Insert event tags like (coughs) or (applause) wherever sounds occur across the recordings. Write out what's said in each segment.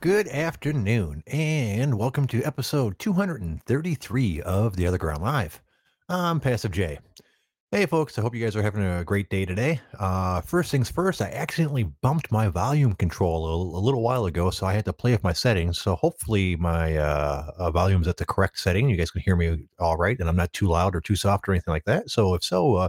Good afternoon, and welcome to episode 233 of The OtherGround Live. I'm Passive J. Hey, folks, I hope you guys are having a great day today. Uh, first things first, I accidentally bumped my volume control a, a little while ago, so I had to play with my settings. So hopefully, my uh, uh, at the correct setting. You guys can hear me all right, and I'm not too loud or too soft or anything like that. So if so, uh,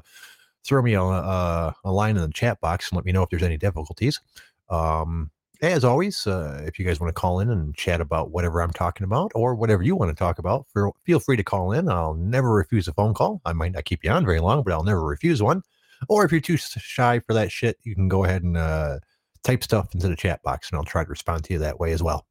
throw me a, a, a line in the chat box and let me know if there's any difficulties. Um, as always, uh, if you guys want to call in and chat about whatever I'm talking about or whatever you want to talk about, feel free to call in. I'll never refuse a phone call. I might not keep you on very long, but I'll never refuse one. Or if you're too shy for that shit, you can go ahead and uh, type stuff into the chat box and I'll try to respond to you that way as well.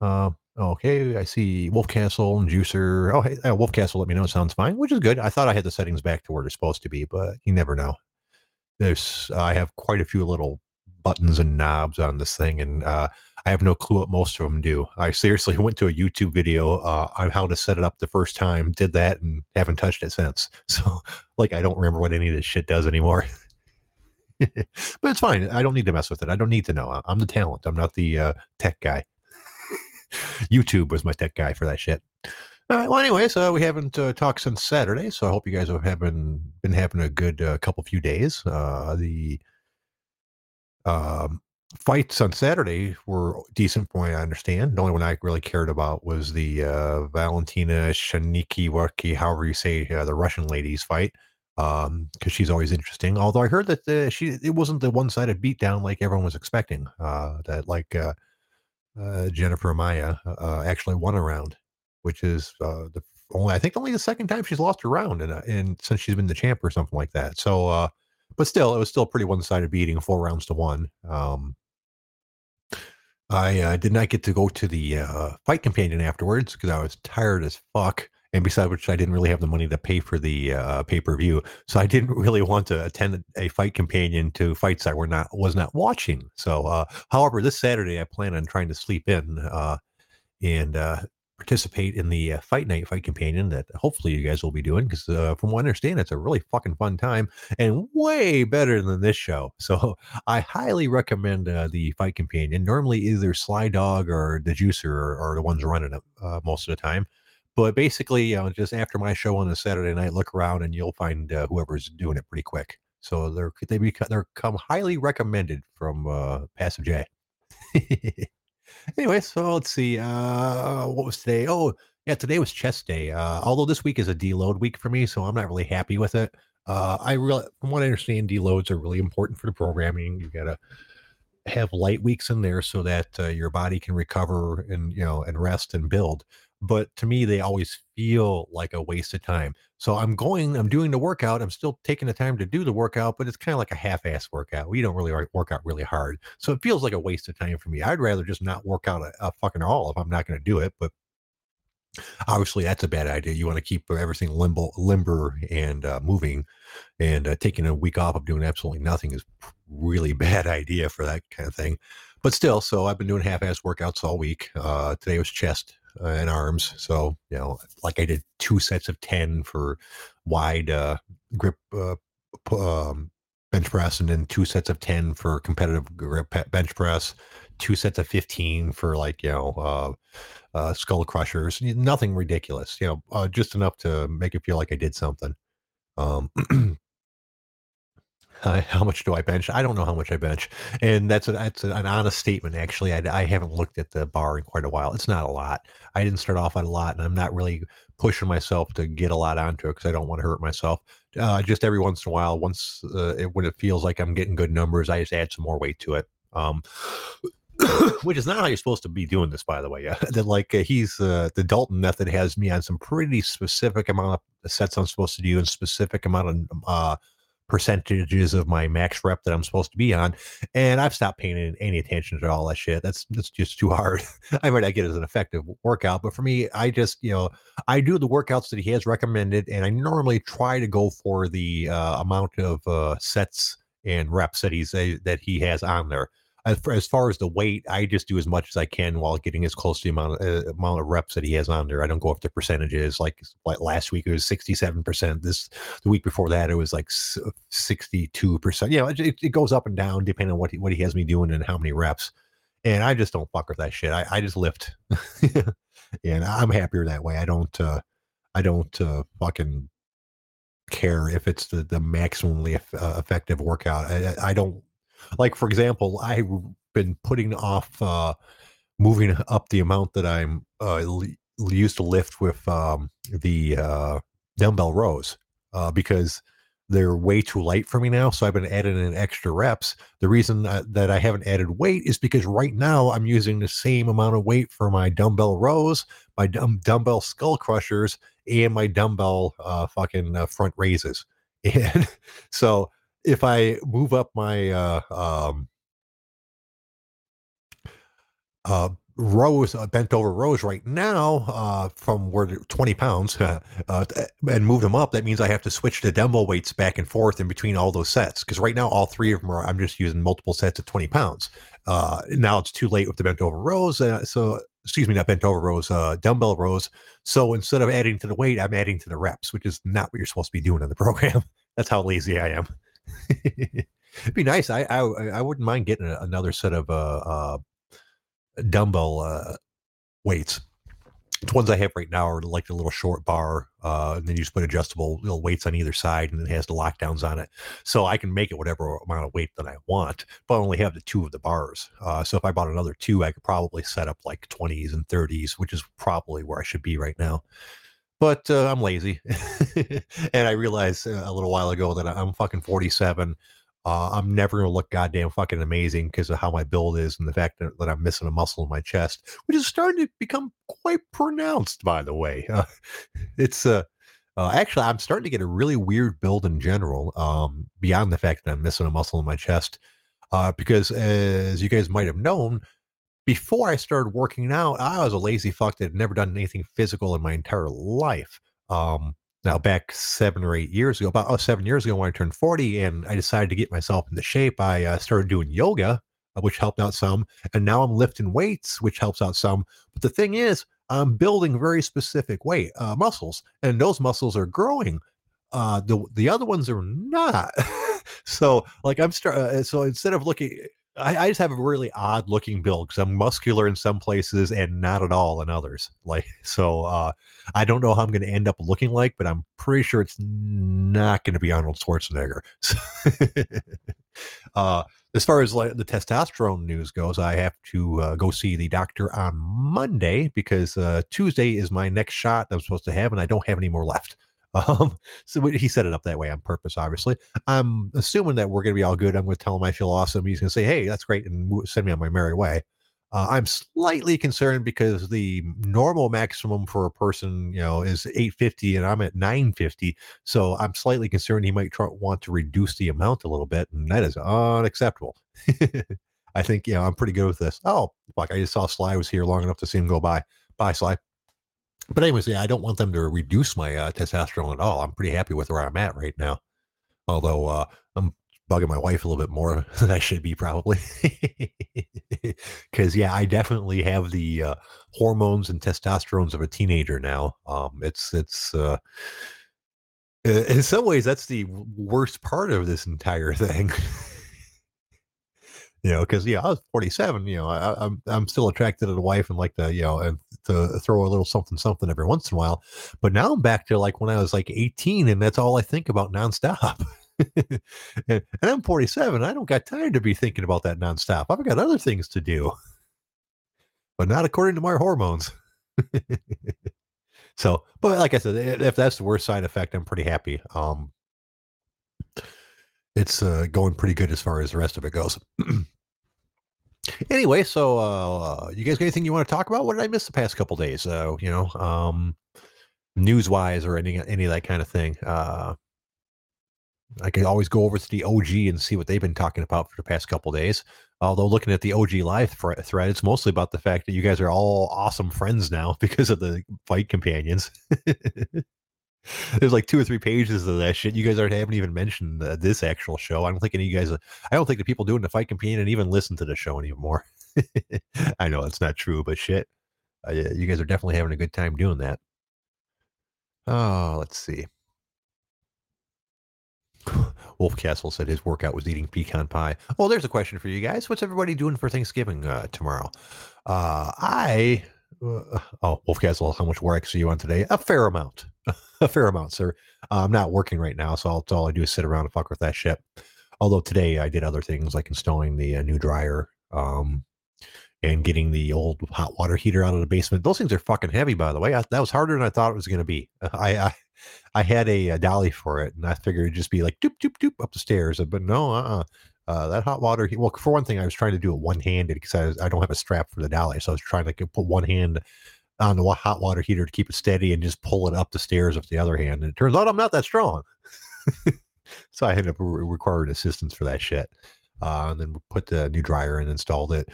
Uh, okay, I see Wolfcastle and Juicer. Oh, hey, uh, Wolfcastle, let me know. Sounds fine, which is good. I thought I had the settings back to where they're supposed to be, but you never know. There's, I have quite a few little buttons and knobs on this thing, and uh, I have no clue what most of them do. I seriously (laughs) went to a YouTube video uh, on how to set it up the first time, did that, and haven't touched it since. (laughs) So, like, I don't remember what any of this shit does anymore. (laughs) but it's fine. I don't need to mess with it. I don't need to know. I'm the talent. I'm not the uh, tech guy. YouTube was my tech guy for that shit. All right. Well, anyways, uh, we haven't uh, talked since Saturday, so I hope you guys have been been having a good uh, couple few days. Uh, the um, fights on Saturday were decent from what I understand. The only one I really cared about was the uh, Valentina Shanikiwaki, however you say uh, the Russian ladies fight, because um, she's always interesting. Although I heard that the, she it wasn't the one sided beatdown like everyone was expecting. Uh, that like uh, uh, Jennifer Maia uh, actually won a round, which is the only I think only the second time she's lost a round, and and since she's been the champ or something like that. So but still, it was still pretty one sided beating, four rounds to one. Um, I uh, did not get to go to the uh, fight companion afterwards because I was tired as fuck. And besides which, I didn't really have the money to pay for the uh, pay per view, so I didn't (laughs) really want to attend a fight companion to fights I were not was not watching. So, uh, however, this Saturday I plan on trying to sleep in uh, and uh, participate in the uh, fight night fight companion that hopefully you guys will be doing because uh, from what I understand it's a really fucking fun time and way better than this show. (laughs) So I highly recommend uh, the fight companion. Normally either Sly Dog or the Juicer are, are the ones running it uh, most of the time. But basically you know, just after my show on a Saturday night look around and you'll find uh, whoever's doing it pretty quick. So they're they become they're come highly recommended from uh, Passive J (laughs) Anyway, so let's see. Uh, what was today? Oh, yeah, today was chess day. Uh, although this week is a deload week for me, so I'm not really happy with it. Uh, I really, from what I understand, deloads are really important for the programming. You gotta have light weeks in there so that uh, your body can recover and you know and rest and build but to me they always feel like a waste of time. So i'm going i'm doing the workout i'm still taking the time to do the workout but it's kind of like a half-ass workout we don't really work out really hard. So it feels like a waste of time for me. I'd rather just not work out a, a fucking all if i'm not going to do it but obviously that's a bad idea. You want to keep everything limbo limber and uh, moving and uh, taking a week off of doing absolutely nothing is really (laughs) bad idea for that kind of thing. But still so i've been doing half-ass workouts all week. Uh, today was chest uh, and arms. So, you know, like I did two sets of 10 for wide uh, grip uh, um, bench press and then two sets of 10 for competitive grip bench press, two sets of 15 for like, you know, uh, uh, skull crushers, nothing ridiculous, you know, uh, just enough to make it feel like I did something. Um, (clears throat) Uh, how much do I bench? I don't know how much I bench, and that's a, that's an honest statement. Actually, I, I haven't looked at the bar in quite a while. It's not a lot. I didn't start off on a lot, and I'm not really pushing myself to get a lot onto it because I don't want to hurt myself. Uh, just every once in a while, once uh, it, when it feels like I'm getting good numbers, I just add some more weight to it. Um, (coughs) which is not how you're supposed to be doing this, by the way. Yeah, (laughs) that like uh, he's uh, the Dalton method has me on some pretty specific amount of sets I'm supposed to do and specific amount of uh, percentages of my max rep that I'm supposed to be on, and I've stopped paying any attention to all that shit. That's that's just too hard. (laughs) I might not get as an effective workout, but for me, I just you know I do the workouts that he has recommended, and I normally try to go for the uh, amount of uh, sets and reps that he's uh, that he has on there as, as far as the weight, I just do as much as I can while getting as close to the amount of, uh, amount of reps that he has on there. I don't go up to percentages like like last week it was sixty seven percent. This the week before that it was like sixty two percent. Yeah, it, it goes up and down depending on what he, what he has me doing and how many reps. and I just don't fuck with that shit. I, I just lift, (laughs) and I'm happier that way. I don't uh, I don't uh, fucking care if it's the the maximally uh, effective workout. I, I don't like, for example, I've been putting off uh, moving up the amount that I'm uh, used to lift with um, the uh, dumbbell rows uh, because they're way too light for me now. So I've been adding in extra reps. The reason uh, that I haven't added weight is because right now I'm using the same amount of weight for my dumbbell rows, my dumb, dumbbell skull crushers, and my dumbbell uh, fucking uh, front raises. (laughs) And so if I move up my uh, um, uh, rows, uh, bent over rows right now uh, from where 20 pounds uh, (laughs) uh, and move them up, that means I have to switch the dumbbell weights back and forth in between all those sets. Because right now, all three of them are, I'm just using multiple sets of 20 pounds. Uh, now it's too late with the bent over rows. Uh, so, excuse me, not bent over rows, dumbbell rows. So instead of adding to the weight, I'm adding to the reps, which is not what you're supposed to be doing in the (laughs) program. That's how lazy I am. (laughs) It'd be nice. I, I I wouldn't mind getting another set of uh, dumbbell uh, weights. The ones I have right now are like the little short bar, uh, and then you just put adjustable little weights on either side, and it has the lockdowns on it, so I can make it whatever amount of weight that I want. But I only have the two of the bars. Uh, so if I bought another two, I could probably set up like twenties and thirties, which is probably where I should be right now. But uh, I'm lazy, (laughs) and I realized uh, a little while ago that I'm fucking 47. Uh, I'm never going to look goddamn fucking amazing because of how my build is and the fact that, that, I'm missing a muscle in my chest, which is starting to become quite pronounced, by the way. Uh, (laughs) it's uh, uh, actually, I'm starting to get a really weird build in general, um, beyond the fact that I'm missing a muscle in my chest. Uh, because as you guys might have known, before I started working out, I was a lazy fuck that had never done anything physical in my entire life. Um, now back seven or eight years ago, about oh, seven years ago when I turned 40 and I decided to get myself into shape, I uh, started doing yoga, uh, which helped out some. And now I'm lifting weights, which helps out some. But the thing is, I'm building very specific weight uh, muscles, and those muscles are growing. Uh, the the other ones are not. (laughs) so like I'm start. Uh, so instead of looking, I, I, just have a really odd looking build because I'm muscular in some places and not at all in others. (laughs) Like so, uh, I don't know how I'm going to end up looking like, but I'm pretty sure it's not going to be Arnold Schwarzenegger. (laughs) uh, as far as like the testosterone news goes, I have to uh, go see the doctor on Monday because uh, Tuesday is my next shot that I'm supposed to have, and I don't have any more left. Um, (laughs) so he set it up that way on purpose, obviously. I'm assuming that we're going to be all good. I'm going to tell him I feel awesome. He's going to say, "Hey, that's great," and send me on my merry way. Uh, I'm slightly concerned because the normal maximum for a person, you know, is 850 and I'm at 950. So I'm slightly concerned he might try, want to reduce the amount a little bit, and that is unacceptable. (laughs) I think, you know, I'm pretty good with this. Oh, fuck, I just saw Sly was here long enough to see him go by. Bye, Sly. But anyways, yeah, I don't want them to reduce my uh, testosterone at all. I'm pretty happy with where I'm at right now. Although uh, I'm bugging my wife a little bit more (laughs) than I should be probably. (laughs) Because yeah, I definitely have the uh, hormones and testosterones of a teenager now. Um, it's it's uh, in some ways that's the worst part of this entire (laughs) thing. You know, because yeah, I was 47. You know, I, am I'm, I'm still attracted to the wife and like to you know and to throw a little something something every once in a while. But now I'm back to like when I was like 18, and that's all I think about nonstop. (laughs) and, and I'm 47. I don't got time to be thinking about that nonstop. I've got other things to do, but not according to my hormones. (laughs) so, but like I said, if that's the worst side effect, I'm pretty happy. Um, it's uh, going pretty good as far as the rest of it goes. (clears throat) anyway, so uh, you guys got anything you want to talk about? What did I miss the past couple days? Uh, you know, um, news wise or any any of that kind of thing. Uh, I can always go over to the OG and see what they've been talking about for the past couple days. Although looking at the OG live thread, it's mostly about the fact that you guys are all awesome friends now (laughs) because of the fight companions. (laughs) There's like two or three pages of that shit. You guys aren't haven't even mentioned this actual show. I don't think any of you guys. I don't think the people doing the fight companion even listen to the show anymore. (laughs) I know it's not true, but shit, uh, you guys are definitely having a good time doing that. Oh, let's see. (sighs) Wolf Castle said his workout was eating pecan pie. Well, there's a question for you guys. What's everybody doing for Thanksgiving uh, tomorrow? Uh, I, uh, oh, Wolf Castle, how much work are you on today? A fair amount. (laughs) a fair amount, sir. Uh, I'm not working right now, so all, all I do is sit around and fuck with that shit. Although today I did other things like installing the uh, new dryer um, and getting the old hot water heater out of the basement. Those things are fucking heavy, by the way. I, that was harder than I thought it was going to be. (laughs) I, I I had a, a, dolly for it, and I figured it'd just be like doop doop doop up the stairs. But no, uh-uh. Uh, that hot water. Well, for one thing, I was trying to do it one handed because I, was, I don't have a strap for the dolly, so I was trying to put one hand on the hot water heater to keep it steady and just pull it up the stairs with the other hand. And it turns out I'm not that strong. (laughs) so I ended up re- requiring assistance for that shit. Uh, and then we put the new dryer and installed it.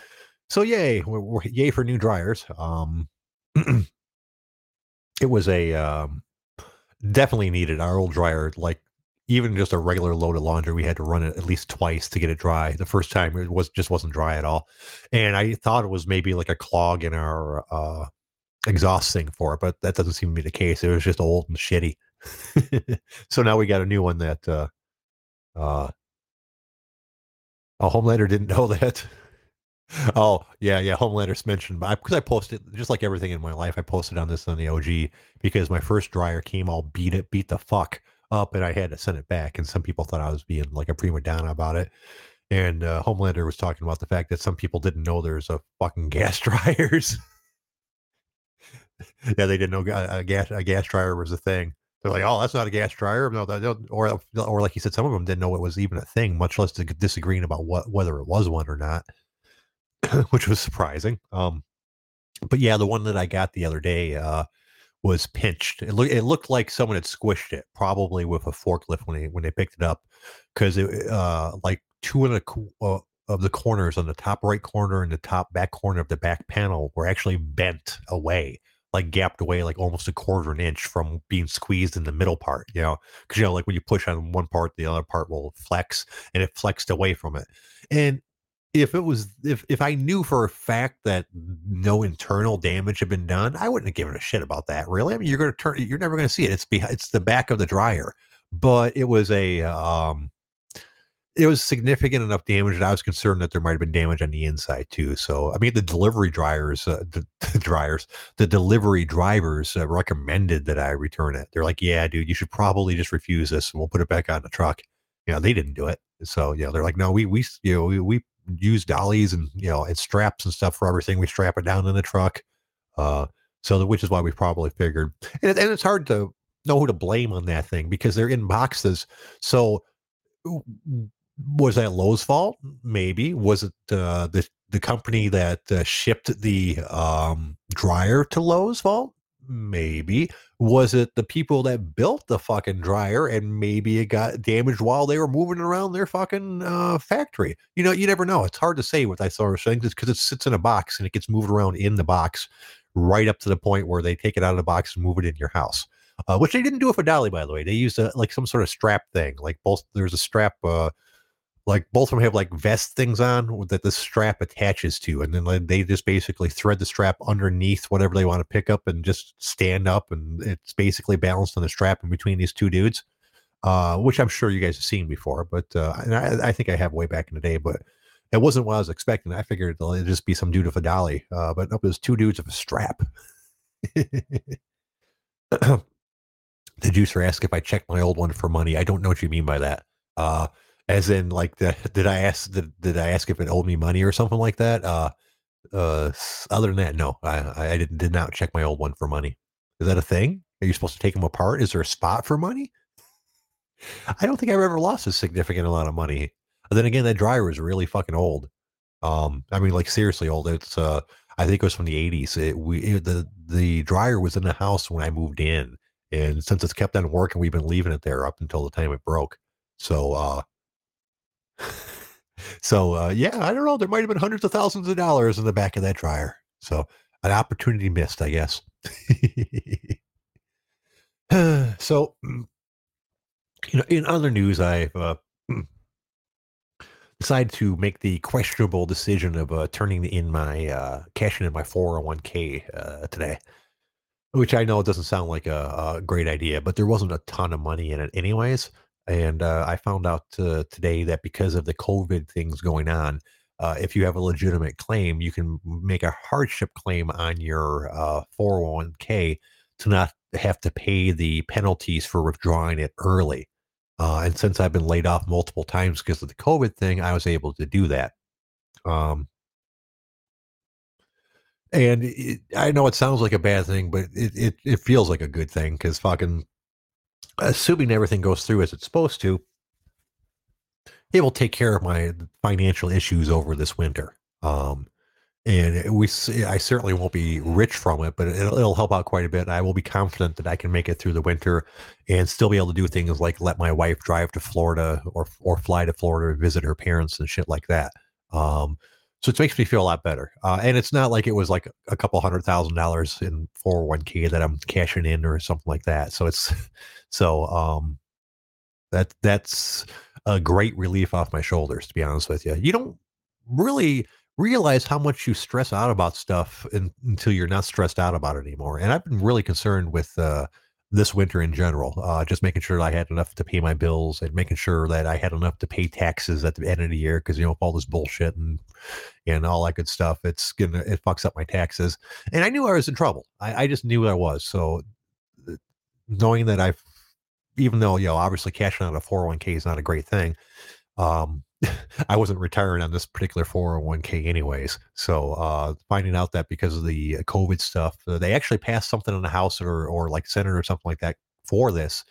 So yay, we're, we're, yay for new dryers. Um, (clears throat) it was a um, definitely needed. Our old dryer, like even just a regular load of laundry, we had to run it at least twice to get it dry. The first time it was just wasn't dry at all, and I thought it was maybe like a clog in our uh, exhaust thing for it, but that doesn't seem to be the case. It was just old and shitty. (laughs) so now we got a new one that uh, uh, a Homelander didn't (laughs) know that. Oh yeah, yeah. Homelander's mentioned, but because I, I, posted just like everything in my life, I posted on this on the OG because my first dryer came all beat it, beat the fuck up, and I had to send it back. And some people thought I was being like a prima donna about it. And uh, Homelander was talking about the fact that some people didn't know there's a fucking (laughs) gas dryers. (laughs) yeah, they didn't know a gas a gas dryer was a thing. They're like, oh, that's not a gas dryer. No, that, or or like you said, some of them didn't know it was even a thing, much less disagreeing about what whether it was one or not. (clears throat) which was surprising. Um, but yeah, the one that I got the other day uh, was pinched. It, lo- it looked like someone had squished it, probably with a forklift when they when they picked it up, because it uh, like two of the uh, of the corners on the top right corner and the top back corner of the back panel were actually bent away, like gapped away, like almost a quarter an inch from being squeezed in the middle part. You know, because you know, like when you push on one part, the other part will flex, and it flexed away from it. And if it was if if I knew for a fact that no internal damage had been done, I wouldn't have given a shit about that. Really, I mean, you're going to turn, you're never going to see it. It's behind, it's the back of the dryer, but it was a um, it was significant enough damage that I was concerned that there might have been damage on the inside too. So, I mean, the delivery dryers, uh, the, the, (laughs) dryers, the delivery drivers uh, recommended that I return it. They're like, "Yeah, dude, you should probably just refuse this, and we'll put it back on the truck." You know, they didn't do it. So, yeah, they're like, "No, we we you know we, we use dollies and you know and straps and stuff for everything. We strap it down in the truck, uh, so that, which is why we probably figured. And, and it's hard to know who to blame on that thing because they're in boxes. So was that Lowe's fault? Maybe. Was it uh, the the company that uh, shipped the um, dryer to Lowe's fault? Maybe. Was it the people that built the fucking dryer and maybe it got damaged while they were moving around their fucking uh, factory? You know, you never know. It's hard to say with that sort of thing just because it sits in a box and it gets moved around in the box right up to the point where they take it out of the box and move it in your house. Uh, which they didn't do it for Dolly, by the way. They used a, like some sort of strap thing. Like both there's a strap uh, like both of them have like vest things on that the strap attaches to and then they just basically thread the strap underneath whatever they want to pick up and just stand up and it's basically balanced on the strap in between these two dudes uh, which i'm sure you guys have seen before but uh, and I, I, think i have way back in the day but it wasn't what i was expecting. I figured it'd just be some dude with a dolly uh, but nope it was two dudes with a strap. (coughs) The juicer asked if i checked my old one for money. I don't know what you mean by that. Uh, as in like the, did I ask did, did I ask if it owed me money or something like that? Uh, uh, other than that, no, I I did, did not check my old one for money. Is that a thing? Are you supposed to take them apart? Is there a spot for money? (laughs) I don't think I've ever lost a significant amount of money. And then again, that dryer is really fucking old. Um, I mean, like seriously old. It's uh, I think it was from the '80s. It, we it, the the dryer was in the house when I moved in, and since it's kept on working, we've been leaving it there up until the time it broke. So uh, (laughs) so uh, yeah, I don't know. There might have been hundreds of thousands of dollars in the back of that dryer. So an opportunity missed, I guess. (laughs) so, mm, you know, in other news, I've uh, mm, decided to make the questionable decision of uh, turning in my uh, cashing in my 401k uh, today, which I know doesn't sound like a, a, great idea, but there wasn't a ton of money in it anyways. And uh, I found out uh, today that because of the COVID things going on, uh, if you have a legitimate claim, you can make a hardship claim on your uh, 401k to not have to pay the penalties for withdrawing it early. Uh, and since I've been laid off multiple times because of the COVID thing, I was able to do that. Um, and it, I know it sounds like a bad thing, but it, it, it feels like a good thing because fucking assuming everything goes through as it's supposed to, it will take care of my financial issues over this winter. Um, and we, I certainly won't be rich from it, but it'll, it'll, help out quite a bit. I will be confident that I can make it through the winter and still be able to do things like let my wife drive to Florida or or fly to Florida to visit her parents and shit like that. Um, so it makes me feel a lot better. Uh, and it's not like it was like a couple hundred thousand dollars in 401k that I'm cashing in or something like that. So it's (laughs) so um, that that's a great relief off my shoulders. To be honest with you, you don't really realize how much you stress out about stuff in, until you're not stressed out about it anymore. And I've been really concerned with uh, this winter in general. Uh, just making sure that I had enough to pay my bills and making sure that I had enough to pay taxes at the end of the year because you know all this bullshit and and all that good stuff. It's gonna it fucks up my taxes. And I knew I was in trouble. I, I just knew I was. So knowing that I've even though you know obviously cashing out a 401k is not a great thing. Um, (laughs) I wasn't retiring on this particular 401k anyways. So uh, finding out that because of the COVID stuff, uh, they actually passed something in the House or or like Senate or something like that for this,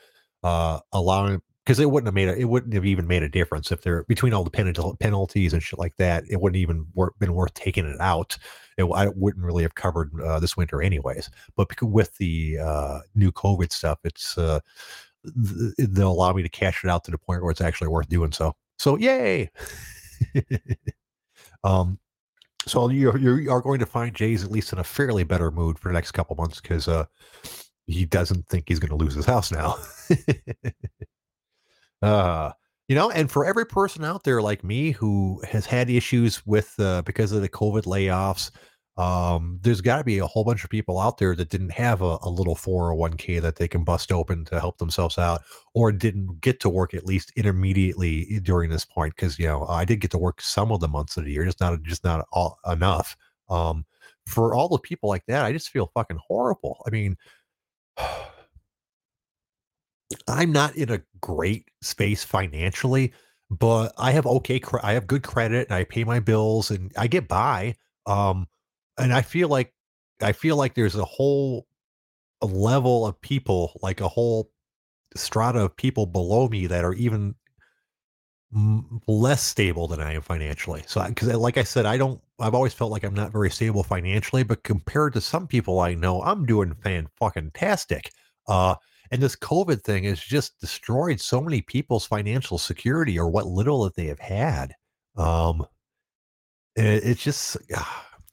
uh, allowing because it wouldn't have made a, it wouldn't have even made a difference if they're between all the pen- penalties and shit like that. It wouldn't even wor- been worth taking it out. It, I wouldn't really have covered uh, this winter anyways. But with the uh, new COVID stuff, it's uh, th- they'll allow me to cash it out to the point where it's actually worth doing so. So yay. um, so you you are going to find Jay's at least in a fairly better mood for the next couple months because uh, he doesn't think he's going to lose his house now. (laughs) uh, you know, and for every person out there like me who has had issues with uh, because of the COVID layoffs, um, there's got to be a whole bunch of people out there that didn't have a, a, little 401k that they can bust open to help themselves out or didn't get to work at least intermediately during this point because you know i did get to work some of the months of the year just not just not all, enough. Um, for all the people like that i just feel fucking horrible. I mean (sighs) i'm not in a great space financially but i have okay i have good credit and i pay my bills and i get by. Um and I feel like I feel like there's a whole a level of people, like a whole strata of people below me that are even m- less stable than I am financially. So, because like I said, I don't. I've always felt like I'm not very stable financially, but compared to some people I know, I'm doing fan fucking tastic. Uh, and this COVID thing has just destroyed so many people's financial security or what little that they have had. Um, it, it's just. Uh,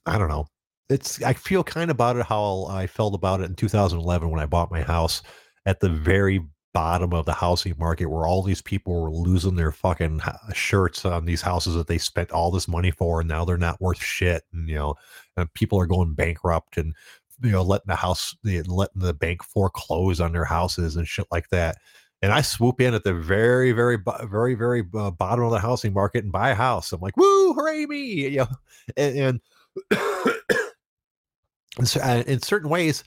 I don't know. It's I feel kind of about it how I felt about it in 2011 when I bought my house at the very bottom of the housing market where all these people were losing their fucking shirts on these houses that they spent all this money for and now they're not worth shit and you know and people are going bankrupt and you know letting the house letting the bank foreclose on their houses and shit like that and I swoop in at the very, very, very, very uh, bottom of the housing market and buy a house. I'm like, woo, hooray me! You know, and, and in certain ways,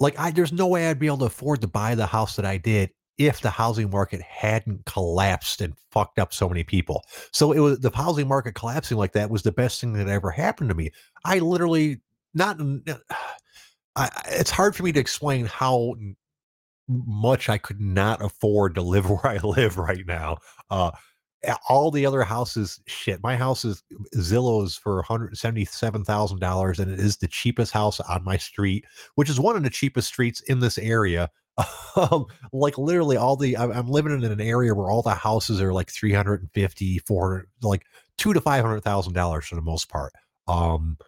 like I, there's no way I'd be able to afford to buy the house that I did if the housing market hadn't collapsed and fucked up so many people. So it was the housing market collapsing like that was the best thing that ever happened to me. I literally not. (sighs) I, it's hard for me to explain how much I could not afford to live (laughs) where I live right now. Uh, all the other houses shit my house is zillow's for $177000 and it is the cheapest house on my street which is one of the cheapest streets in this area. (laughs) Um, like literally all the I'm, living in an area where all the houses are like 350 400 like two to five hundred thousand dollars for the most part. Um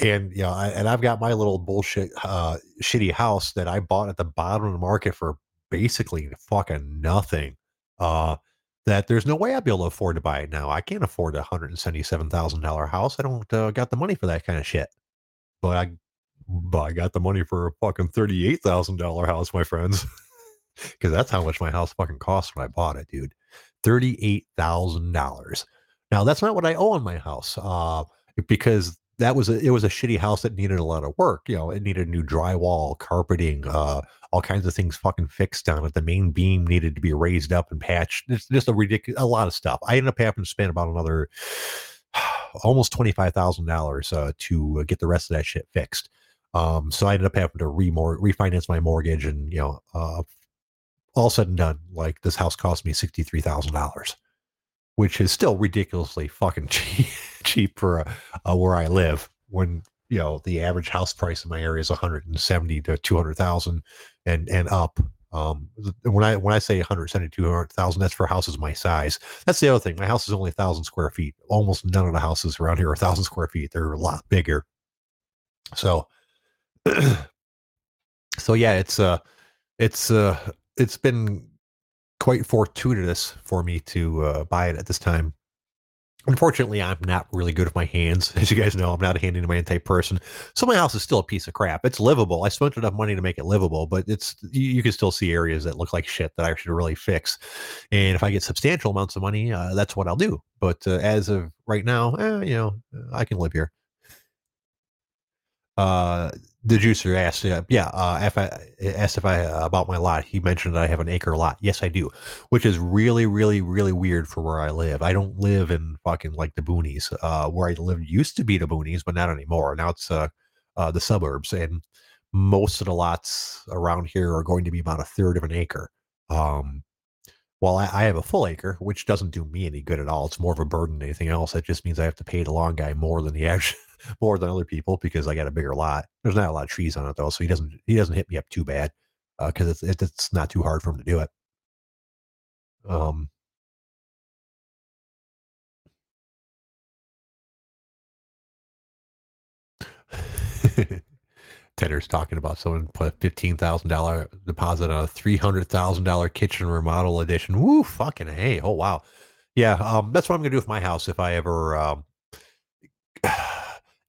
and yeah I, and i've got my little bullshit uh shitty house that i bought at the bottom of the market for basically fucking nothing. Uh that there's no way I'd be able to afford to buy it now. I can't afford a hundred and seventy-seven thousand dollar house. I don't uh, got the money for that kind of shit. But I, but I got the money for a fucking thirty-eight thousand dollar house, my friends. (laughs) because that's how much my house fucking cost when I bought it, dude. Thirty-eight thousand dollars. Now that's not what I owe on my house, uh, because that was a, it was a shitty house that needed a lot of work. You know, it needed new drywall, carpeting, uh, all kinds of things fucking fixed on it. The main beam needed to be raised up and patched. It's just a ridiculous, a lot of stuff. I ended up having to spend about another (sighs) almost twenty five thousand uh, dollars to get the rest of that shit fixed. Um, so I ended up having to remor- refinance my mortgage, and you know, uh, all said and done, like this house cost me sixty three thousand dollars, which is still ridiculously fucking (laughs) cheap, cheap for uh, uh, where I live. When you know the average house price in my area is one hundred and seventy to two hundred thousand, and and up. Um, when I when I say 170 200,000, that's for houses my size. That's the other thing. My house is only thousand square feet. Almost none of the houses around here are thousand square feet. They're a lot bigger. So, (clears throat) so yeah, it's uh, it's uh, it's been quite fortuitous for me to uh, buy it at this time. Unfortunately, I'm not really good with my hands. (laughs) As you guys know, I'm not a handyman type person. So my house is still a piece of crap. It's livable. I spent enough money to make it livable, but it's you, you can still see areas that look like shit that I should really fix. And if I get substantial amounts of money, uh, that's what I'll do. But uh, as of right now, eh, you know, I can live here uh the juicer asked uh, yeah uh if i asked if i uh, about my lot. He mentioned that i have an acre lot. Yes i do which is really really really weird for where i live. I don't live in fucking like the boonies uh where i lived used to be the boonies but not anymore. Now it's uh, uh the suburbs and most of the lots around here are going to be about a third of an acre. Um well, I, I, have a full acre, which doesn't do me any good at all. It's more of a burden than anything else. It just means I have to pay the lawn guy more than the actual more than other people because I got a bigger lot. There's not a lot of trees on it though, so he doesn't he doesn't hit me up too bad because uh, it's it's not too hard for him to do it. Um, (laughs) 10er's talking about someone put a fifteen thousand dollar deposit on a three hundred thousand dollar kitchen remodel edition. Woo, fucking hey! Oh wow, yeah. Um, that's what I'm gonna do with my house if I ever um,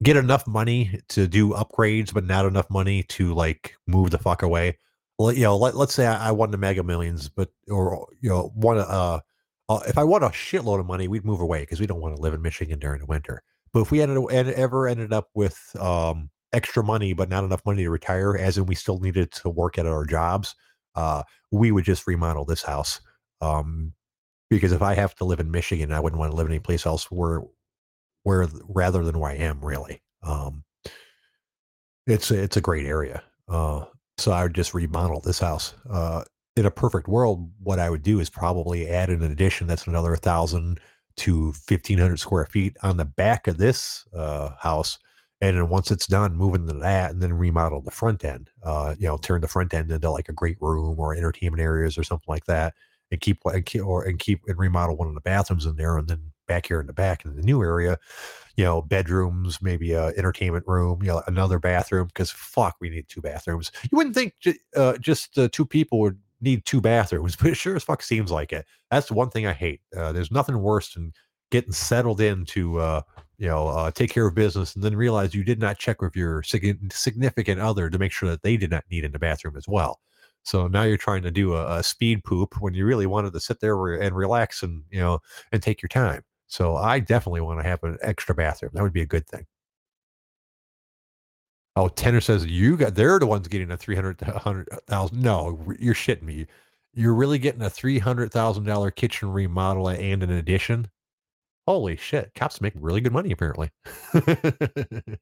get enough money to do upgrades, but not enough money to like move the fuck away. Well, you know, let, let's say I, I won the Mega Millions, but or you know, one uh, uh if I won a shitload of money, we'd move away because we don't want to live in Michigan during the winter. But if we ended ever ended up with um extra money, but not enough money to retire, as in we still needed to work at our jobs, uh, we would just remodel this house. Um, because if I have to live in Michigan, I wouldn't want to live any place else where where rather than where I am really. Um, it's it's a great area. Uh, so I would just remodel this house. Uh, in a perfect world, what I would do is probably add an addition that's another thousand to fifteen hundred square feet on the back of this uh, house, and then once it's done, move into that, and then remodel the front end. Uh, you know, turn the front end into like a great room or entertainment areas or something like that, and keep and keep or and keep and remodel one of the bathrooms in there, and then back here in the back in the new area, you know, bedrooms, maybe a entertainment room, you know, another bathroom. Because fuck, we need two bathrooms. You wouldn't think uh, just uh, two people would need two bathrooms, (laughs) but it sure as fuck seems like it. That's the one thing I hate. Uh, there's nothing worse than getting settled into, uh, you know, uh, take care of business and then realize you did not check with your significant other to make sure that they did not need in the bathroom as well. So now you're trying to do a, a speed poop when you really wanted to sit there and relax and you know and take your time. So I definitely want to have an extra bathroom. That would be a good thing. Oh, Tenor says you got they're the ones getting a 300,000. No, you're shitting me. You're really getting a $300,000 kitchen remodel and an addition? Holy shit. Cops make really good money apparently. (laughs)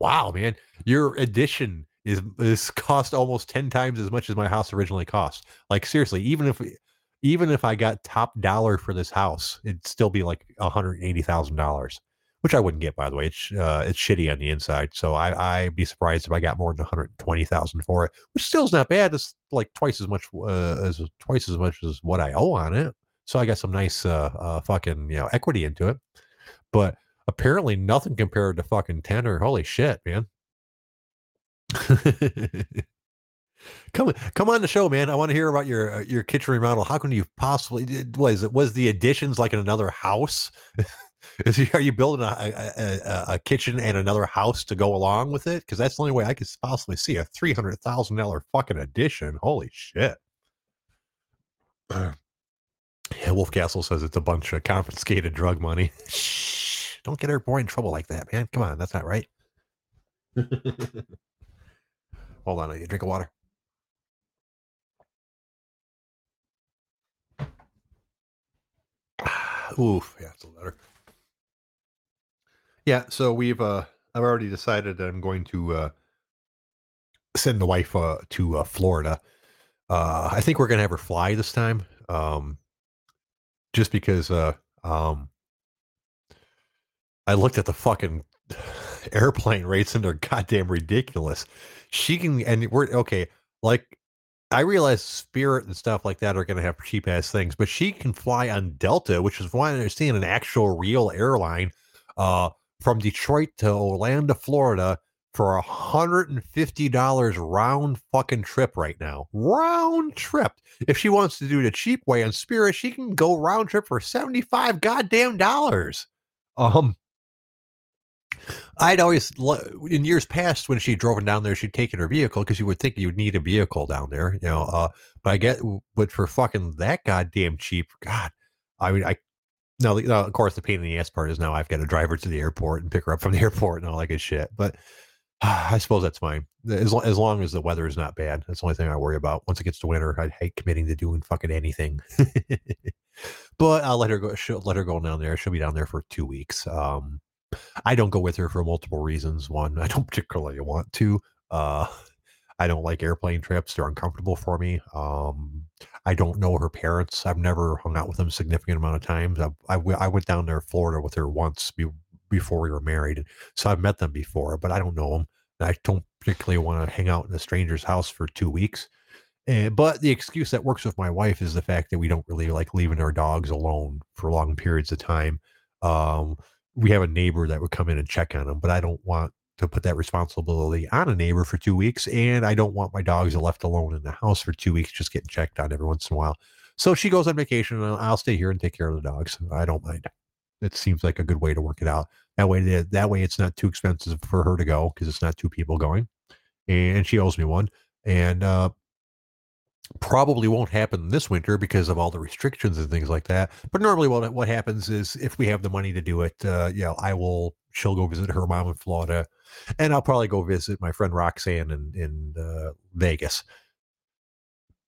wow, man. Your addition is is cost almost 10 times as much as my house originally cost. Like seriously, even if even if I got top dollar for this house, it'd still be like $180,000, which I wouldn't get, by the way. It's, uh, it's shitty on the inside. So I, I'd be surprised if I got more than 120,000 for it, which still is not bad. It's like twice as much, uh, as twice as much as what I owe on it. So I got some nice, uh, uh, fucking, you know, equity into it, but apparently nothing compared to fucking 10er. Holy shit, man. (laughs) come come on the show, man. I want to hear about your uh, your kitchen remodel. How can you possibly was it was the additions like in another house? (laughs) Is are you building a, a, a, kitchen and another house to go along with it? Because that's the only way I could possibly see a three hundred thousand dollar fucking addition. Holy shit! (clears throat) yeah, Wolf Castle says it's a bunch of confiscated drug money. Shh, (laughs) don't get boy in trouble like that, man. Come on, that's not right. (laughs) Hold on, I need a drink of water. Oof, yeah, it's a better. Yeah, so we've uh I've already decided that I'm going to uh send the wife uh to uh, Florida. Uh I think we're gonna have her fly this time. Um just because uh um I looked at the fucking (sighs) airplane rates and they're goddamn ridiculous. She can and we're okay, like I realize Spirit and stuff like that are going to have cheap ass things, but she can fly on Delta, which is why I understand an actual real airline uh, from Detroit to Orlando, Florida for a hundred and fifty dollars round fucking trip right now. Round trip. If she wants to do the cheap way on Spirit, she can go round trip for seventy five goddamn dollars. Um, I'd always, in years past, when she drove down there, she'd taken her vehicle because you would think you would need a vehicle down there, you know. Uh, but I get, but for fucking that goddamn cheap, God, I mean, I, no, no, of course, the pain in the ass part is now I've got to drive her to the airport and pick her up from the (laughs) airport and all that good shit. But uh, (sighs) I suppose that's fine. As, as long as the weather is not bad, that's the only thing I worry about. Once it gets to winter, I hate committing to doing fucking anything. (laughs) but I'll let her go. She'll let her go down there. She'll be down there for two weeks. Um, I don't go with her for multiple reasons. One, I don't (laughs) particularly want to. Uh, (laughs) I don't like airplane trips; they're uncomfortable for me. Um, I don't know her parents. I've never hung out with them significant amount of times. I, went down there Florida with her once be, before we were married, so I've met them before, but I don't know them. I don't particularly want to hang out in a stranger's house for two weeks. And, but the excuse that works with my wife is the fact that we don't really like leaving our dogs alone for long periods of time. Um, we have a neighbor that would come in and check on them, but I don't want to put that responsibility on a neighbor for two weeks. And I don't want my dogs left alone in the house for two weeks, just getting checked on every once in a while. So she goes on vacation and I'll stay here and take care of the dogs. I don't mind. It seems like a good way to work it out. That way, that way it's not too expensive for her to go because it's not two people going. And she owes me one. And uh, probably won't happen this winter because of all the restrictions and things like that. But normally, what what happens is if we have the money to do it, uh, you know, I will. She'll go visit her mom in Florida, and I'll probably go visit my friend Roxanne in in uh, Vegas.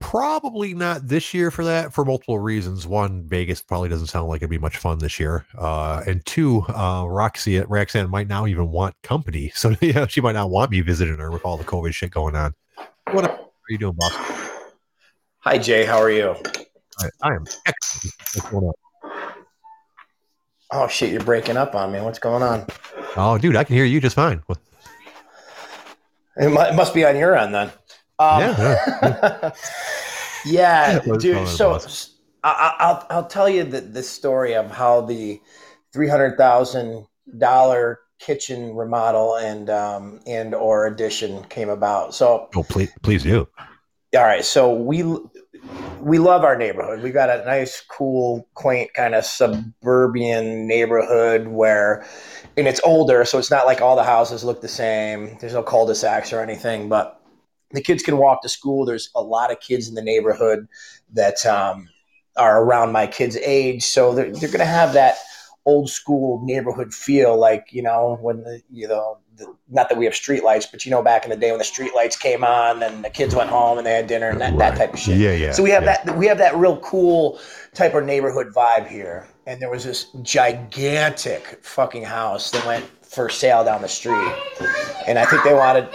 Probably not this year for that for multiple reasons. One, Vegas probably doesn't sound like it'd be much fun this year, uh, and two, uh, Roxy Roxanne might now even want company, (laughs) so yeah, she might not want me visiting her with all the COVID shit going on. What are you doing, boss? Hi, Jay. How are you? I, I am excellent. Oh shit! You're breaking up on me. What's going on? Oh, dude, I can hear you just fine. It, must be on your end then. Um, yeah, yeah. (laughs) yeah dude. So I, will I'll tell you the the story of how the three hundred thousand dollar kitchen remodel and um, and or addition came about. So, oh, please, please do all right so we we love our neighborhood. We got a nice cool quaint kind of suburban neighborhood where and it's older so it's not like all the houses look the same. There's no cul-de-sacs or anything but the kids can walk to school. There's a lot of kids in the neighborhood that um, are around my kids age so they're, they're going to have that old school neighborhood feel like you know when the you know not that we have street lights but you know back in the day when the street lights came on and the kids went home and they had dinner and that, right. that type of shit yeah yeah so we have yeah. that we have that real cool type of neighborhood vibe here and there was this gigantic fucking house that went for sale down the street and i think they wanted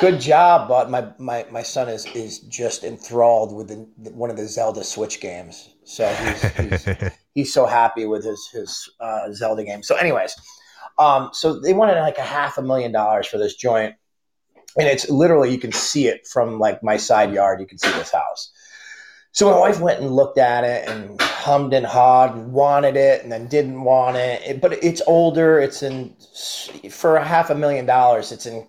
good job but my, my, my son is is just enthralled with the, one of the zelda switch games so he's, he's (laughs) he's so happy with his his uh, Zelda game. So, anyways, um, so they wanted like a half a million dollars for this joint, and it's literally you can see it from like my side yard. You can see this house. So my wife went and looked at it and hummed and hawed and wanted it and then didn't want it. it but it's older. It's in for a half a million dollars. It's in.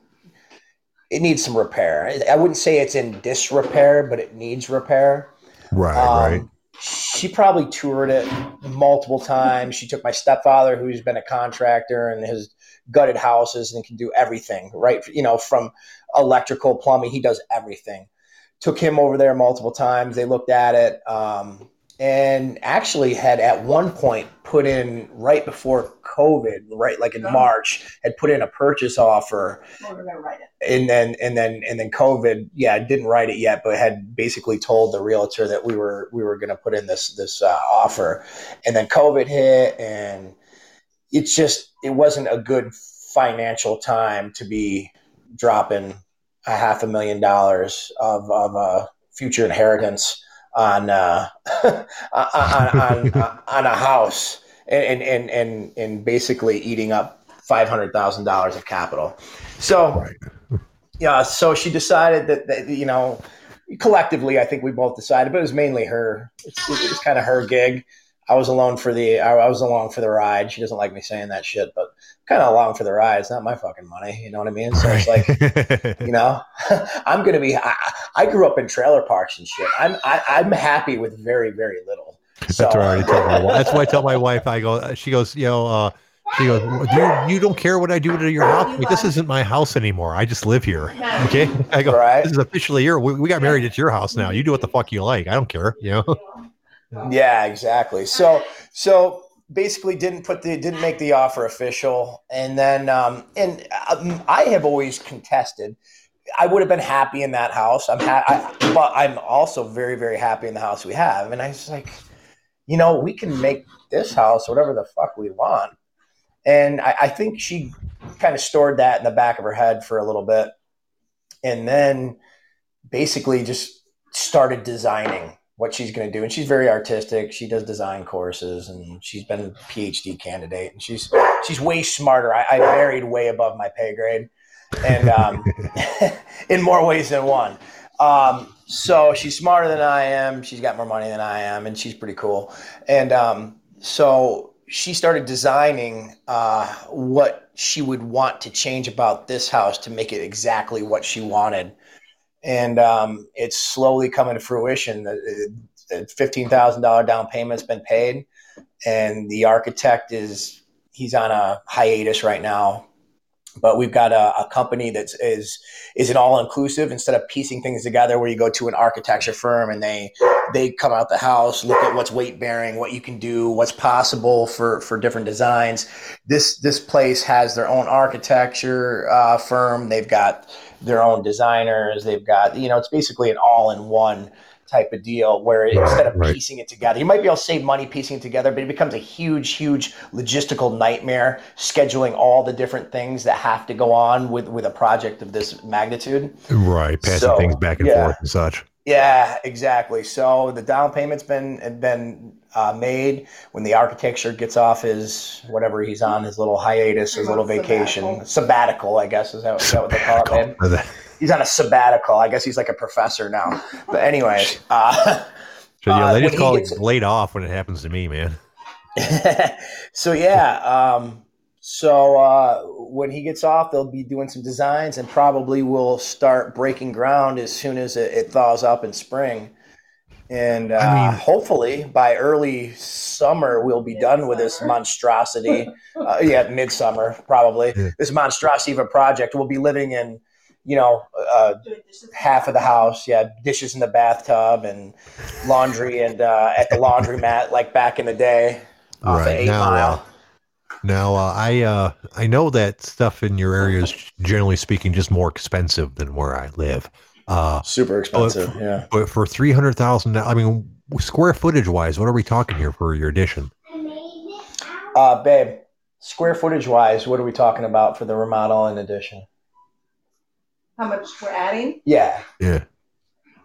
It needs some repair. I wouldn't say it's in disrepair, but it needs repair. Right, um, right she probably toured it multiple times. She took my stepfather, who's been a contractor and has gutted houses and can do everything, right? You know, from electrical, plumbing, he does everything. took him over there multiple times. They looked at it. Um, and actually had at one point put in right before COVID, right like in Oh. March, had put in a purchase offer, Well, we're gonna write it. and then and then and then COVID, yeah, didn't write it yet, but had basically told the realtor that we were we were going to put in this this uh, offer, and then COVID hit, and it's just it wasn't a good financial time to be dropping a half a million dollars of of a future inheritance on uh, (laughs) on, on, on, on a house and and and and basically eating up five hundred thousand dollars of capital. So Right. (laughs) yeah, so she decided that, that you know collectively, I think we both decided, but it was mainly her. It's, it was kind of her gig. I was alone for the I, I was along for the ride. She doesn't like me saying that shit, but kind of along for the ride. It's not my fucking money. You know what I mean? So it's like you know (laughs) i'm gonna be I, I grew up in trailer parks and shit i'm I, i'm happy with very very little so, That's what I already my wife. That's why I tell my (laughs) wife. I go. She goes. You know. Uh, she goes. You you don't care what I do to your house. Like, this isn't my house anymore. I just live here. Okay. I go. right This is officially your. We, we got married at your house now. You do what the fuck you like. I don't care. You know. Yeah exactly. So so basically didn't put the didn't make the offer official. And then um and um, i have always contested. I would have been happy in that house. I'm ha- I, but i'm also very very happy in the house we have. And i was like you know we can make this house whatever the fuck we want. And i, I think she kind of stored that in the back of her head for a little bit. And then basically just started designing what she's going to do and she's very artistic. She does design courses and she's been a phd candidate and she's she's way smarter. I, I married way above my pay grade and um, (laughs) in more ways than one. Um, so she's smarter than i am. She's got more money than i am and she's pretty cool. And um, so she started designing uh, what she would want to change about this house to make it exactly what she wanted and um, it's slowly coming to fruition. The, the fifteen thousand dollar down payment's been paid, and the architect is he's on a hiatus right now. But we've got a, a company that is is an all inclusive instead of piecing things together, where you go to an architecture firm and they they come out the house, look at what's weight bearing, what you can do, what's possible for for different designs. This this place has their own architecture uh, firm. They've got their own designers. They've got, you know, it's basically an all in one type of deal where Right, instead of right. piecing it together, you might be able to save money piecing it together, but it becomes a huge, huge logistical nightmare scheduling all the different things that have to go on with, with a project of this magnitude. Right. Passing So, things back and yeah. forth and such. Yeah, exactly. So the down payment's been been uh, made when the architecture gets off his whatever he's on his little hiatus, his little vacation, Sabbatical. sabbatical. I guess is that, is that what they call it, man? He's on a sabbatical. I guess he's like a professor now. But anyways, uh, (laughs) So yeah, Uh, they when just he call gets- it laid off when it happens to me, man. (laughs) so yeah, um, so uh, when he gets off, they'll be doing some designs, and probably will start breaking ground as soon as it, it thaws up in spring. And uh, I mean- hopefully by early summer, we'll be done with this monstrosity. (laughs) Uh, yeah, midsummer probably. Yeah. This monstrosity of a project. We'll be living in, you know, uh, half of the house. Yeah, dishes in the bathtub and laundry and uh, at the laundromat like back in the day. Off of Right. Eight Now, Mile. Now, uh, I uh, I know that stuff in your area is generally speaking just more expensive than where I live. Uh, Super expensive. yeah. but for three hundred thousand, I mean, square footage wise, what are we talking here for your addition? Uh, babe, square footage wise, what are we talking about for the remodel and addition? How much we're adding? Yeah, Yeah,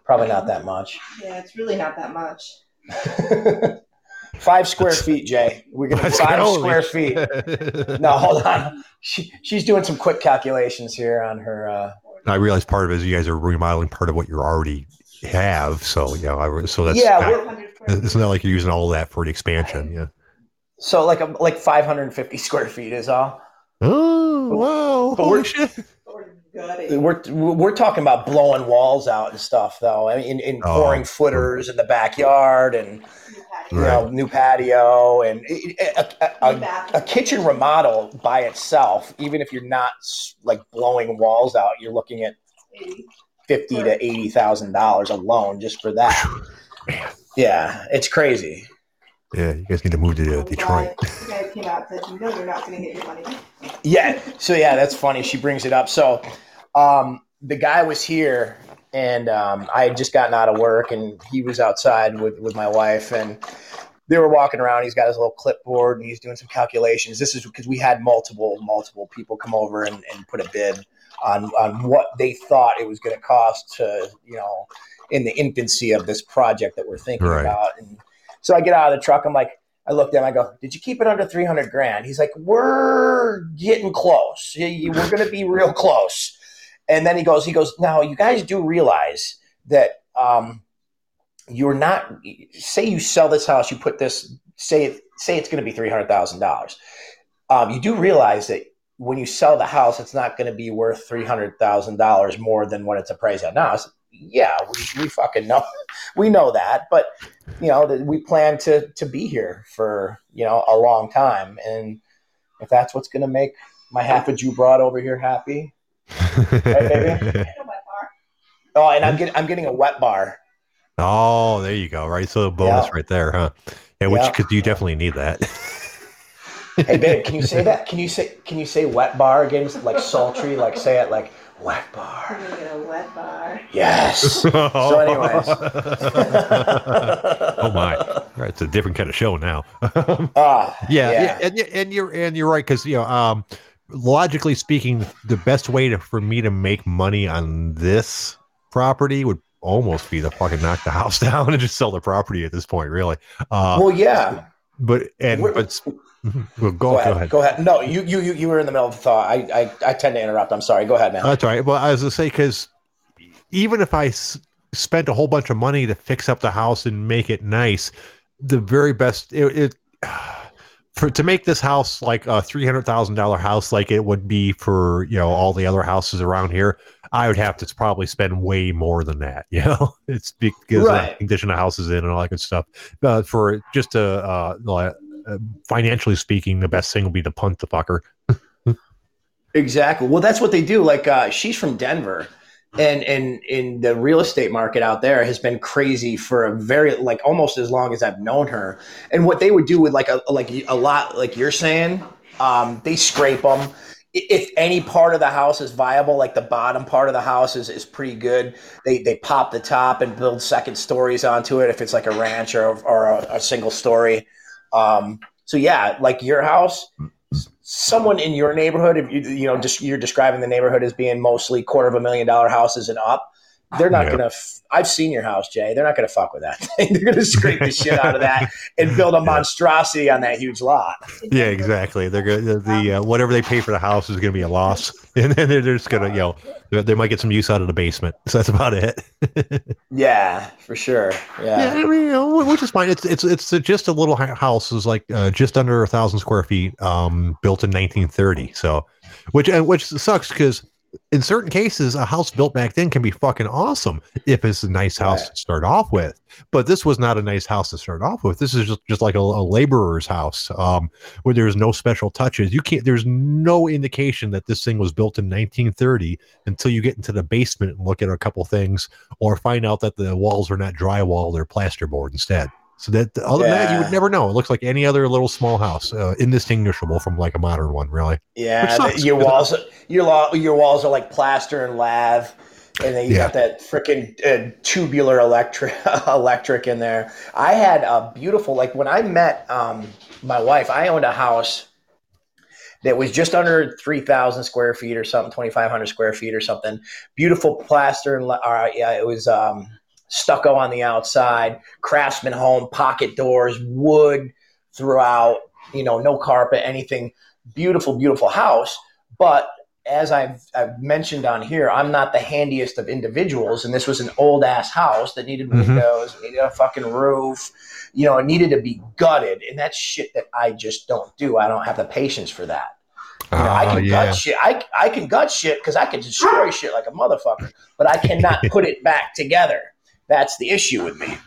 probably not that much. Yeah, it's really not that much. (laughs) five square feet, Jay. We're gonna Let's five go. square feet. (laughs) No, hold on. She, she's doing some quick calculations here on her. Uh, I realize part of it is you guys are remodeling part of what you already have. So yeah, I, so that's Yeah, not- we're- 500 square it's not like you're using all that for the expansion. Yeah. so like a, like 550 square feet is all. Oh wow! But Holy we're- shit! We're. We're we're talking about blowing walls out and stuff, though. I mean, in, Oh. pouring footers in the backyard and you New know new patio and a, a, a, a kitchen remodel by itself. Even if you're not like blowing walls out, you're looking at 80. fifty to eighty thousand dollars alone just for that. Yeah, it's crazy. Yeah, you guys need to move to uh, Detroit. guy- The came out said, you know you're not going to get your money. Yeah. So yeah, that's funny. She brings it up. So um, the guy was here, and um, I had just gotten out of work, and he was outside with with my wife, and they were walking around. He's got his little clipboard, and he's doing some calculations. This is because we had multiple multiple people come over and, and put a bid on on what they thought it was going to cost to you know in the infancy of this project that we're thinking Right. about. And so I get out of the truck. I'm like. I looked at him. I go, "Did you keep it under three hundred grand?" He's like, "We're getting close. We're going to be real close." And then he goes, "He goes, now you guys do realize that um, you're not. Say you sell this house, you put this. Say say it's going to be three hundred thousand dollars. Um, you do realize that when you sell the house, it's not going to be worth three hundred thousand dollars more than what it's appraised at now." Yeah, we, we fucking know, (laughs) we know that, but you know we plan to to be here for you know a long time, and if that's what's going to make my half a Jew broad over here happy, baby. I know my bar. oh, and I'm getting I'm getting a wet bar. oh, there you go. Right, so a bonus Yeah. right there, huh? Yeah, which Yeah. you definitely need that. (laughs) Hey babe, can you say that? Can you say can you say wet bar again? Like sultry, like say it like wet We're bar. going to get a wet bar. Yes. (laughs) so, anyways. (laughs) oh my, Right, it's a different kind of show now. Ah, yeah, Yeah. yeah, and, and you're and you're right because you know, um, logically speaking, the best way to, for me to make money on this property would almost be to fucking knock the (laughs) house down and just sell the property at this point, really. Uh, well, yeah. but and We're- but well, go, Go go ahead. ahead. Go ahead. No, you you you you were in the middle of the thought. I I, I tend to interrupt. I'm sorry. Go ahead, man. That's all right. Well, I was gonna say because even if I s- spent a whole bunch of money to fix up the house and make it nice, the very best it, it for to make this house like a three hundred thousand dollar house, like it would be for you know all the other houses around here. I would have to probably spend way more than that. (laughs) You know, it's because of Right. the condition the house is in and all that good stuff. Uh, for just to uh, uh, financially speaking, the best thing would be to punt the fucker. (laughs) Exactly. Well, that's what they do. Like uh, she's from Denver, and and in the real estate market out there has been crazy for a very like almost as long as I've known her. And what they would do with like a like a lot like you're saying, um, they scrape them. If any part of the house is viable, like the bottom part of the house is, is pretty good, they they pop the top and build second stories onto it. If it's like a ranch or or a, a single story, um, so yeah, like your house, someone in your neighborhood, if you you know, just you're describing the neighborhood as being mostly quarter of a million dollar houses and up, they're not Yeah. gonna. F- I've seen your house, Jay. They're not gonna fuck with that. (laughs) thing. they're gonna scrape the shit out of that and build a monstrosity on that huge lot. Yeah, exactly. They're going to the uh, whatever they pay for the house is going to be a loss, (laughs) and then they're just going to you know they- they might get some use out of the basement. (laughs) So that's about it. Yeah, for sure. yeah, Yeah, I mean, you know, which is fine. It's it's it's just a little house. is like uh, just under a thousand square feet, um, built in 1930. So, which and which sucks because in certain cases, a house built back then can be fucking awesome if it's a nice house Right. to start off with. But this was not a nice house to start off with. This is just, just like a, a laborer's house, um, where there's no special touches. You can't. There's no indication that this thing was built in 1930 until you get into the basement and look at a couple things, or find out that the walls are not drywall; they're plasterboard instead. So that other than that, you would never know. It looks like any other little small house, uh, indistinguishable from like a modern one, really. yeah. Which sucks, the- your walls, your your walls are like plaster and lath, and then you Yeah. got that freaking uh, tubular electric (laughs) electric in there. I had a beautiful like when I met um, my wife. I owned a house that was just under 3,000 square feet or something, 2,500 square feet or something. Beautiful plaster and, uh, yeah, it was um, stucco on the outside, craftsman home, pocket doors, wood throughout, you know, no carpet, anything. Beautiful, beautiful house. But as I've, I've mentioned on here, I'm not the handiest of individuals. And this was an old ass house that needed Mhm. windows, needed a fucking roof. You know, it needed to be gutted. And that's shit that I just don't do. I don't have the patience for that. You know, I Oh, can gut shit. I, I can gut shit because I can destroy shit like a motherfucker, but I cannot (laughs) put it back together. That's the issue with me,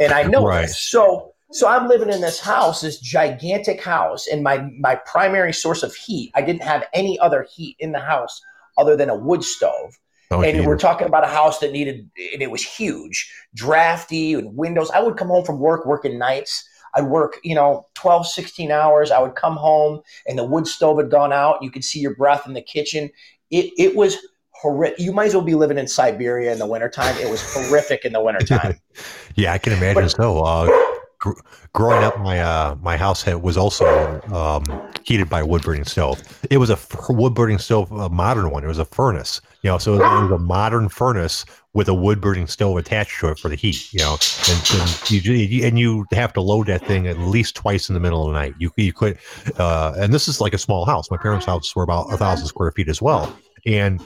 and I know Right. this. So, so I'm living in this house, this gigantic house, and my my primary source of heat. I didn't have any other heat in the house other than a wood stove, Oh, and we're talking about a house that needed, and it was huge, drafty and windows. I would come home from work working nights. I'd work, you know, 12, 16 hours. I would come home and the wood stove had gone out. You could see your breath in the kitchen. It, it was horrific. You might as well be living in Siberia in the wintertime. It was horrific in the wintertime. (laughs) yeah, I can imagine But- so. Uh, gr- growing up, my uh, my house had, was also um, heated by a wood burning stove. It was a f- wood burning stove, a modern one. It was a furnace, you know. So it was a modern furnace with a wood burning stove attached to it for the heat, you know. And, and you, and you have to load that thing at least twice in the middle of the night. You you could, uh, and this is like a small house. My parents' house were about a thousand square feet as well, and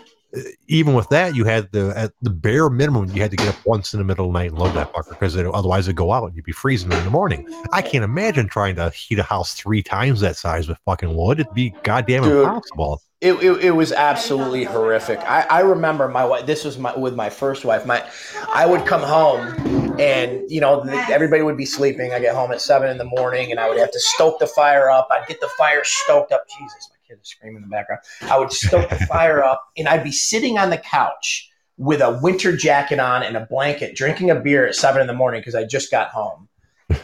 even with that, you had the at the bare minimum you had to get up once in the middle of the night and load that fucker because it, otherwise it'd go out and you'd be freezing in the morning. I can't imagine trying to heat a house three times that size with fucking wood. It'd be goddamn Dude. impossible. It, it, it was absolutely horrific. I, I remember my wife. This was my with my first wife. My, I would come home, and you know everybody would be sleeping. I get home at seven in the morning, and I would have to stoke the fire up. I'd get the fire stoked up. Jesus, my kid screaming in the background. I would stoke the fire up, and I'd be sitting on the couch with a winter jacket on and a blanket, drinking a beer at seven in the morning because I just got home.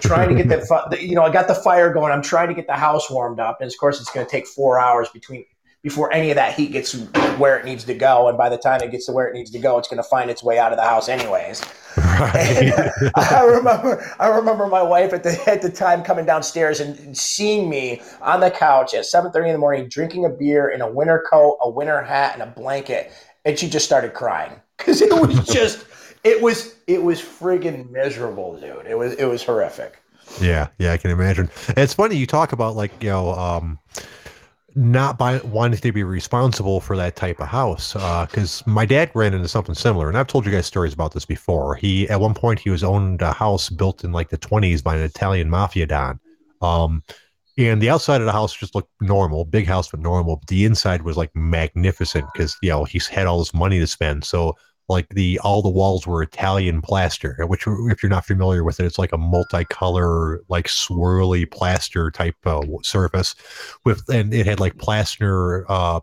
trying to get the- you know, I got the fire going. I'm trying to get the house warmed up, and of course, it's going to take four hours between before any of that heat gets where it needs to go. And by the time it gets to where it needs to go, it's going to find its way out of the house anyways. Right. (laughs) I remember, I remember my wife at the at the time coming downstairs and seeing me on the couch at seven thirty in the morning, drinking a beer in a winter coat, a winter hat, and a blanket, and she just started crying (laughs) because it was (laughs) just, it was, it was friggin' miserable, dude. It was, it was horrific. Yeah, yeah, I can imagine. And it's funny you talk about like you know, um, not by wanting to be responsible for that type of house. Because my dad ran into something similar, and I've told you guys stories about this before. He at one point he was owned a house built in like the twenties by an Italian mafia don. Um, and the outside of the house just looked normal, big house but normal. The inside was like magnificent because you know he's had all this money to spend. So like the all the walls were Italian plaster, which if you're not familiar with it, it's like a multicolor, like swirly plaster type uh, surface with, and it had like plaster uh,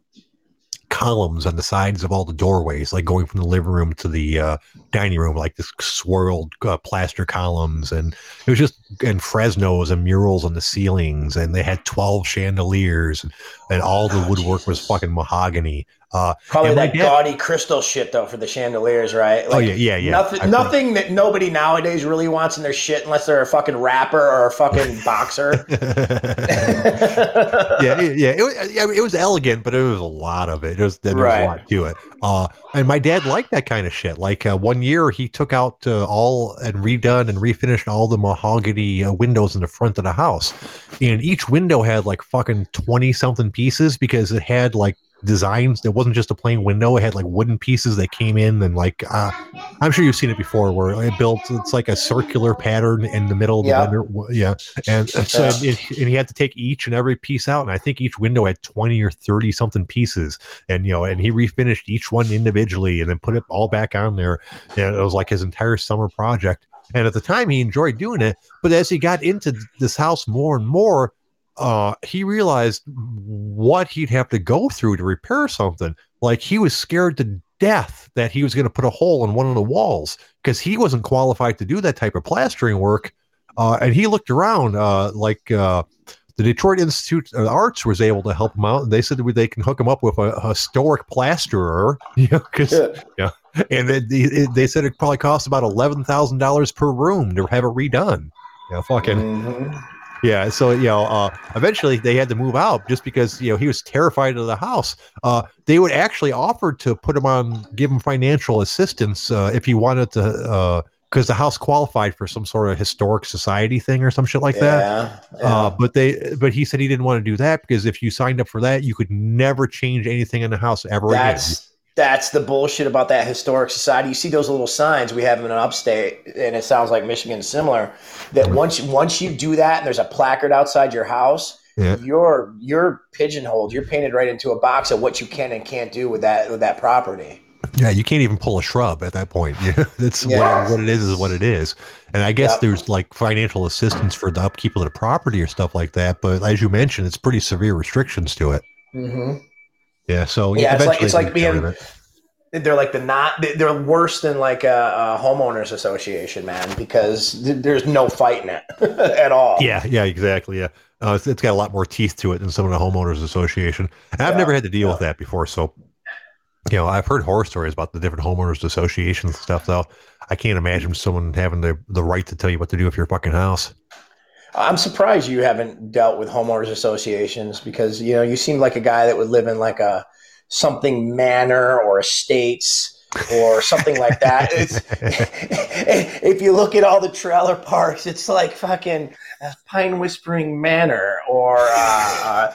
columns on the sides of all the doorways, like going from the living room to the uh, dining room, like this swirled uh, plaster columns, and it was just and frescoes and murals on the ceilings, and they had twelve chandeliers, and, and all the Oh, woodwork was fucking mahogany. Uh, Probably that dad- gaudy crystal shit though for the chandeliers, right? oh yeah, yeah, yeah. Nothing, I- nothing that nobody nowadays really wants in their shit unless they're a fucking rapper or a fucking (laughs) boxer. (laughs) yeah, yeah. It, was- yeah, it was elegant, but it was a lot of it. It was there was Right. a lot to it. Uh, and my dad liked that kind of shit. Like uh, one year, he took out uh, all and redone and refinished all the mahogany uh, windows in the front of the house, and each window had like fucking twenty something pieces because it had like designs. It wasn't just a plain window; it had like wooden pieces that came in and like uh, I'm sure you've seen it before, where it built it's like a circular pattern in the middle of the Yeah. window. Yeah, and (laughs) so Yeah. it, and he had to take each and every piece out, and I think each window had twenty or thirty something pieces, and you know, and he refinished each one individually, and then put it all back on there. And it was like his entire summer project. And at the time, he enjoyed doing it, but as he got into this house more and more, uh, he realized what he'd have to go through to repair something. Like he was scared to death that he was going to put a hole in one of the walls because he wasn't qualified to do that type of plastering work. Uh, and he looked around, uh, like uh, the Detroit Institute of Arts was able to help him out. And they said they can hook him up with a, a historic plasterer, (laughs) you know, because Yeah. and they, they, they said it probably cost about eleven thousand dollars per room to have it redone. Know, fucking Mhm. Yeah. So you know, uh, eventually they had to move out just because you know he was terrified of the house. Uh, they would actually offer to put him on, give him financial assistance uh, if he wanted to, because the house qualified for some sort of historic society thing or some shit like that. Yeah. yeah. Uh, but they, but he said he didn't want to do that because if you signed up for that, you could never change anything in the house ever again. That's the bullshit about that historic society. You see those little signs we have in an upstate, and it sounds like Michigan is similar. That once once you do that, and there's a placard outside your house, Yeah. you're you're pigeonholed. You're painted right into a box of what you can and can't do with that with that property. Yeah, you can't even pull a shrub at that point. (laughs) Yeah, that's Yeah. what, what it is. Is what it is. And I guess Yep. there's like financial assistance for the upkeep of the property or stuff like that. But as you mentioned, it's pretty severe restrictions to it. Mm-hmm. Yeah. So Yeah, it's like- it's like being. They're like the not they're worse than like a, a homeowners association, man, because th- there's no fighting it (laughs) at all. Yeah, yeah, exactly. Yeah, uh, it's, it's got a lot more teeth to it than some of the homeowners association. And I've Yeah, never had to deal yeah. with that before, so you know, I've heard horror stories about the different homeowners associations and stuff. Though I can't imagine someone having the the right to tell you what to do with your fucking house. I'm surprised you haven't dealt with homeowners associations because you know you seem like a guy that would live in like a something manor or estates or something like that. (laughs) It's, (laughs) if you look at all the trailer parks, it's like fucking Pine Whispering Manor or uh,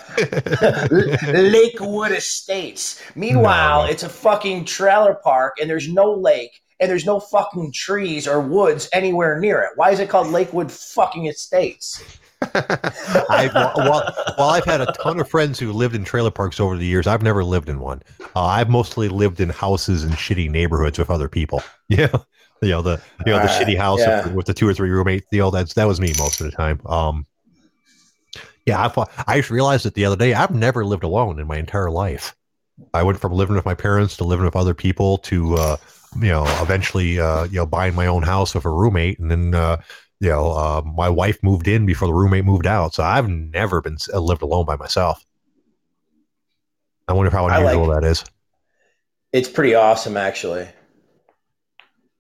uh, (laughs) Lakewood Estates. Meanwhile, No. it's a fucking trailer park and there's no lake and there's no fucking trees or woods anywhere near it. Why is it called Lakewood fucking Estates? (laughs) I well, well, while I've had a ton of friends who lived in trailer parks over the years, I've never lived in one. Uh, I've mostly lived in houses in shitty neighborhoods with other people. (laughs) Yeah, you know the you know the Uh, shitty house yeah. with, with the two or three roommates. You know that's that was me most of the time. Um, yeah, I I just realized it the other day. I've never lived alone in my entire life. I went from living with my parents to living with other people to uh, you know eventually uh, you know buying my own house with a roommate, and then uh, you know uh, my wife moved in before the roommate moved out. So I've never been uh, lived alone by myself. I wonder how unusual like- that is. It's pretty awesome, actually.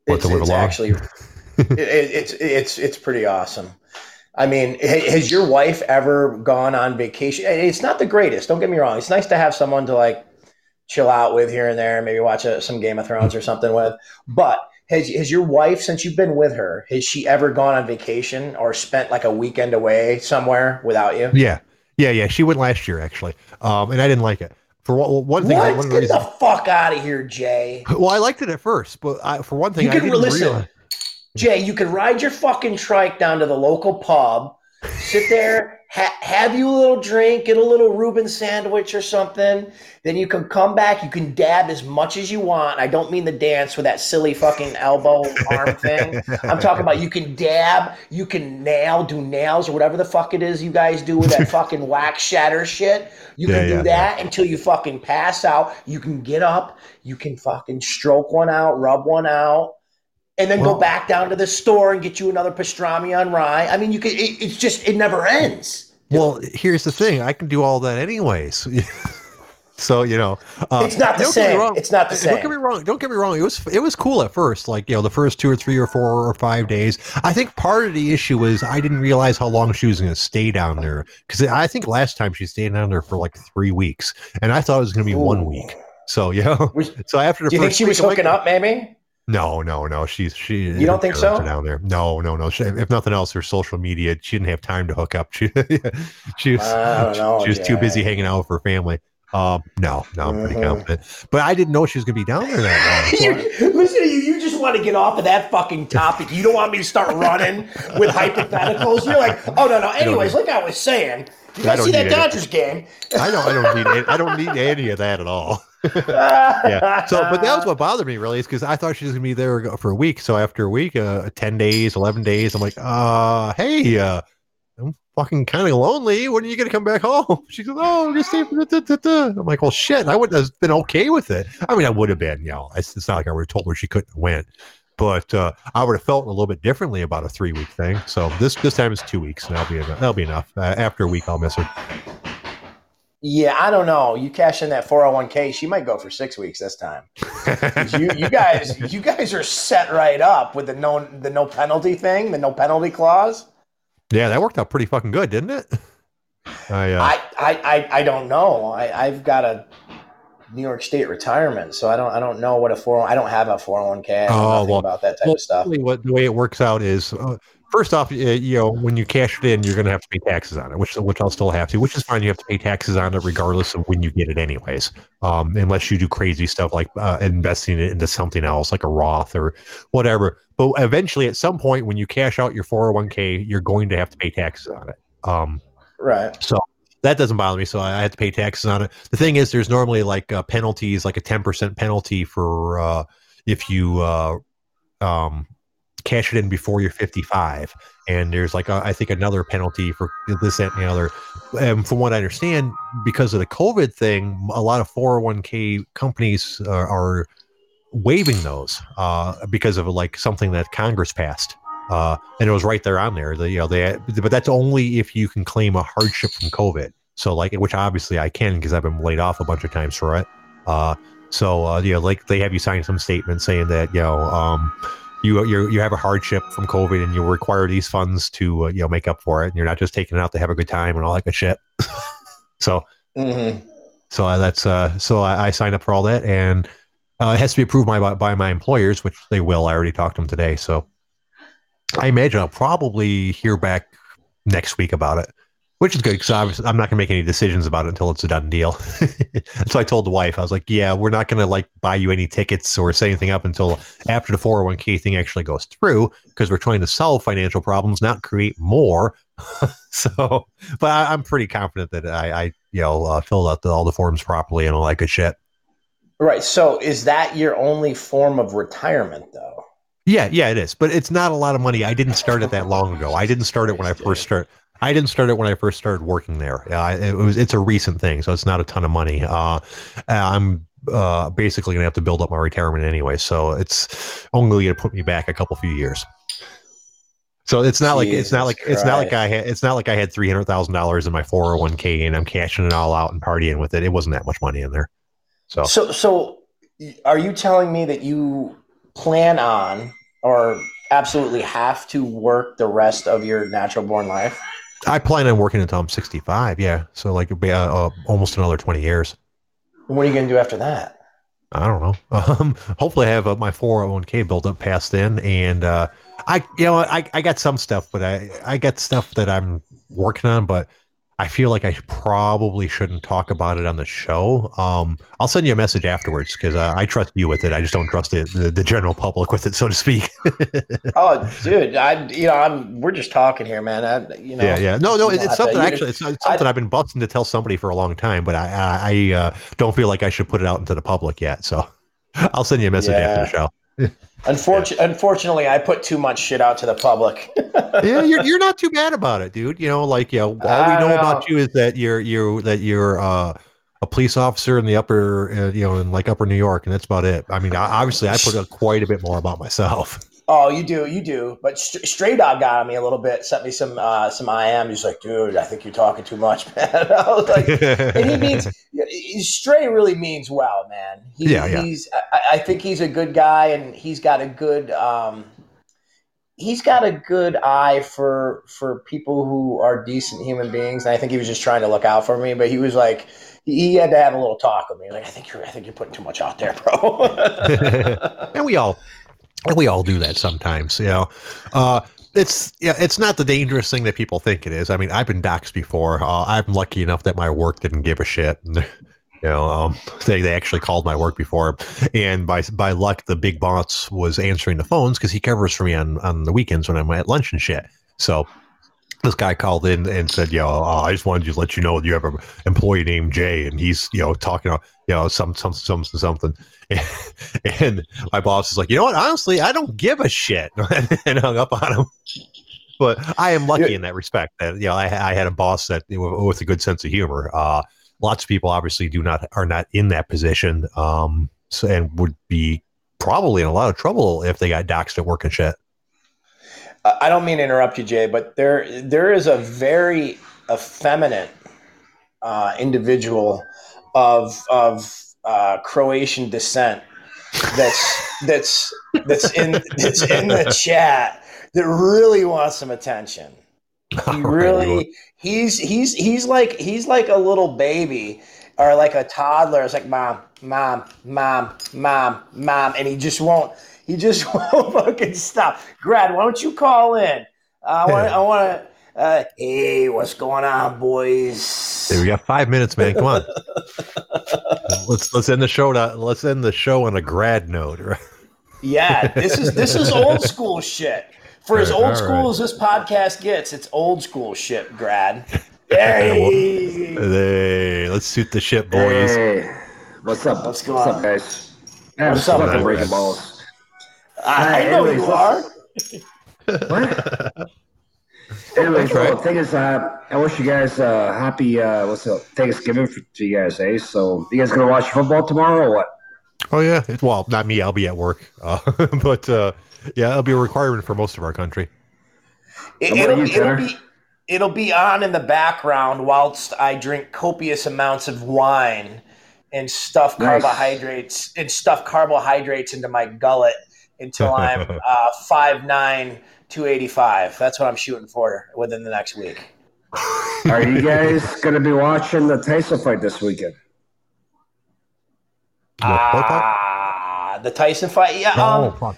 What, It's, it's actually (laughs) it- it's it's it's pretty awesome. I mean, has your wife ever gone on vacation? It's not the greatest. Don't get me wrong. It's nice to have someone to like chill out with here and there, maybe watch a, some Game of Thrones or something with. But has has your wife, since you've been with her, has she ever gone on vacation or spent like a weekend away somewhere without you? Yeah, yeah, yeah. She went last year actually, um, and I didn't like it. For one, one thing, What? one Get the fuck out of here, Jay. Well, I liked it at first, but I, for one thing, You I could listen. realize. Jay, you could ride your fucking trike down to the local pub, sit there, ha- have you a little drink, get a little Reuben sandwich or something. Then you can come back. You can dab as much as you want. I don't mean the dance with that silly fucking elbow (laughs) arm thing. I'm talking about you can dab, you can nail, do nails or whatever the fuck it is you guys do with that (laughs) fucking wax shatter shit. You Yeah, can do yeah, that until you fucking pass out. You can get up, you can fucking stroke one out, rub one out and then Well- go back down to the store and get you another pastrami on rye. I mean, you could. It, it's just it never ends. Well, here's the thing: I can do all that anyways. (laughs) so you know, uh, It's not the don't get me same. wrong. It's not the same. Don't get me wrong. Don't get me wrong. It was it was cool at first, like you know, the first two or three or four or five days. I think part of the issue was I didn't realize how long she was going to stay down there because I think last time she stayed down there for like three weeks, and I thought it was going to be one week. So yeah. Was- (laughs) So after the Do you think she was I'm like, hooking up? Maybe. No, no, no. She's she. You don't think so? Down there? No, no, no. She, if nothing else, her social media. She didn't have time to hook up. (laughs) She, she was, I don't know, she was too busy hanging out with her family. Um, no, no, I'm pretty Mhm. confident. But I didn't know she was going to be down there that long. (laughs) You- Listen to you. You just want to get off of that fucking topic. You don't want me to start running with hypotheticals. You're like, oh no, no. Anyways, like I was saying, you I guys see that it. Dodgers game? I don't. I don't need. I don't need any of that at all. Yeah. So, but that was (laughs) what bothered me really, is because I thought she was gonna be there for a week. So after a week, uh, ten days, eleven days, I'm like, uh, hey, uh, I'm fucking kind of lonely. When are you gonna come back home? (laughs) She goes, oh, just stay. da, da, da, da." I'm like, well, shit, I wouldn't have been okay with it. I mean, I would have been, you know. It's, it's not like I would have told her she couldn't win, but uh, I would have felt a little bit differently about a three week thing. So this this time it's two weeks, and that'll be enough. That'll be enough. Uh, after a week, I'll miss her. Yeah, I don't know. You cash in that 401k, she might go for six weeks this time. (laughs) you you guys you guys are set right up with the no the no penalty thing, the no penalty clause. yeah, that worked out pretty fucking good, didn't it? I, uh, I, I, I, I don't know. I, I've got a New York State retirement, so I don't I don't know what a four I don't have a 401k. I know Oh, nothing well- about that type Well, of stuff. what the way it works out is uh, first off, you know, when you cash it in, you're going to have to pay taxes on it, which which I'll still have to, which is fine. You have to pay taxes on it regardless of when you get it, anyways. Um, unless you do crazy stuff like uh, investing it into something else, like a Roth or whatever. But eventually, at some point, when you cash out your 401k, you're going to have to pay taxes on it. Um, Right. So that doesn't bother me. So I, I had to pay taxes on it. The thing is, there's normally like uh, penalties, like a 10% penalty for uh, if you uh, um, cash it in before you're 55. And there's like, uh, I think, another penalty for this, that, and the other. And from what I understand, because of the COVID thing, a lot of 401k companies are, are waiving those uh, because of like something that Congress passed. Uh, and it was right there on there. The, you know, they, but that's only if you can claim a hardship from COVID. So like, which obviously I can because I've been laid off a bunch of times for it. Uh, so uh, you know, like they have you sign some statement saying that you know um, you you you have a hardship from COVID and you require these funds to uh, you know make up for it, and you're not just taking it out to have a good time and all that good shit. (laughs) so Mhm. so uh, that's uh so I, I signed up for all that and uh, it has to be approved by by my employers, which they will. I already talked to them today, so I imagine I'll probably hear back next week about it, which is good because obviously I'm not gonna make any decisions about it until it's a done deal. (laughs) so I told the wife, I was like, "Yeah, we're not gonna like buy you any tickets or say anything up until after the 401k thing actually goes through because we're trying to solve financial problems, not create more." (laughs) so, but I, I'm pretty confident that I, I you know, uh, filled out the, all the forms properly and all that good shit. Right. So is that your only form of retirement, though? Yeah, yeah, it is, but it's not a lot of money. I didn't start it that long ago. I didn't start it when I first started. I didn't start it when I first started working there. Uh, it was it's a recent thing, so it's not a ton of money. Uh, I'm uh, basically gonna have to build up my retirement anyway, so it's only gonna put me back a couple few years. So it's not like it's not like Jesus it's not like I had it's not like I had three hundred thousand dollars in my four hundred one k and I'm cashing it all out and partying with it. It wasn't that much money in there. So So, so are you telling me that you plan on or absolutely have to work the rest of your natural born life? I plan on working until I'm sixty five. Yeah, so like it'd be, uh, uh, almost another twenty years. What are you going to do after that? I don't know. (laughs) Um, hopefully, I have uh, my 401k built up past then, and uh, I, you know, I, I got some stuff, but I, I got stuff that I'm working on, but I feel like I probably shouldn't talk about it on the show. Um, I'll send you a message afterwards because uh, I trust you with it. I just don't trust it, the, the general public with it, so to speak. (laughs) Oh, dude, I, you know, I'm, we're just talking here, man. I, you know, yeah, yeah. No, no, you it, it's have to- something actually. It's, it's something I've been busting to tell somebody for a long time, but I, I, I uh, don't feel like I should put it out into the public yet. So (laughs) I'll send you a message after the show. (laughs) Unfortunately, unfortunately, I put too much shit out to the public. (laughs) yeah, you're you're not too bad about it, dude. You know, like you know, all we know know. about you is that you're you're that you're uh, a police officer in the upper, uh, you know, in like upper New York, and that's about it. I mean, I, obviously, I put out quite a bit more about myself. Oh, you do, you do. But St- Stray Dog got on me a little bit. Sent me some uh, some IM. He's like, dude, I think you're talking too much, (laughs) man. I was like, and he means (laughs) Stray really means well, man. He, Yeah, yeah. He's I, I think he's a good guy, and he's got a good um, he's got a good eye for for people who are decent human beings. And I think he was just trying to look out for me. But he was like, he, had to have a little talk with me. Like, I think you're I think you're putting too much out there, bro. (laughs) and we all we all do that sometimes you know. Uh it's yeah it's not the dangerous thing that people think it is. I mean i've been doxxed before. Uh, i'm lucky enough that my work didn't give a shit. (laughs) You know um they, they actually called my work before. And by by luck the big boss was answering the phones because he covers for me on on the weekends when i'm at lunch and shit. So this guy called in and said, "Yo, uh, I just wanted to let you know that you have an employee named Jay, and he's you know talking, about you know, some some some something." (laughs) And my boss is like, "You know what? Honestly, I don't give a shit," (laughs) and hung up on him. But I am lucky Yeah. in that respect that you know I, I had a boss that with a good sense of humor. Uh, lots of people obviously do not are not in that position, um, so, and would be probably in a lot of trouble if they got doxxed at work and shit. I don't mean to interrupt you, Jay, but there there is a very effeminate uh, individual of of uh, Croatian descent that's that's that's in that's in the chat that really wants some attention. He All right, well, really he's he's he's like he's like a little baby or like a toddler. It's like mom, mom, mom, mom, mom, and he just won't. He just (laughs) won't fucking stop. Grad, why don't you call in? Uh, I want. I want to. Uh, hey, what's going on, boys? Hey, we got five minutes, man. Come on. (laughs) let's let's end the show. To, let's end the show on a grad note. right? Yeah, this is this is old (laughs) school shit. For as old school right. as this podcast gets, it's old school shit, Grad. Hey, Hey, let's shoot the shit, boys. Hey, what's up? What's What's, going on? up, guys? Man, What's I'm up, fucking breaking balls. I, I know Anyways, you are. (laughs) What? Anyway, That's so right. thing is, uh, I wish you guys uh, happy uh, what's up Thanksgiving for, to you guys, eh? So, you guys gonna watch football tomorrow or what? Oh yeah. It, well, not me. I'll be at work, (laughs) uh, but uh, yeah, it'll be a requirement for most of our country. It, it'll, you, it'll be it'll be on in the background whilst I drink copious amounts of wine and stuff Nice. carbohydrates and stuff carbohydrates into my gullet until I'm (laughs) uh, 5'9", 285. That's what I'm shooting for within the next week. (laughs) Are you guys going to be watching the Tyson fight this weekend? Ah, the Tyson fight. Yeah, Oh,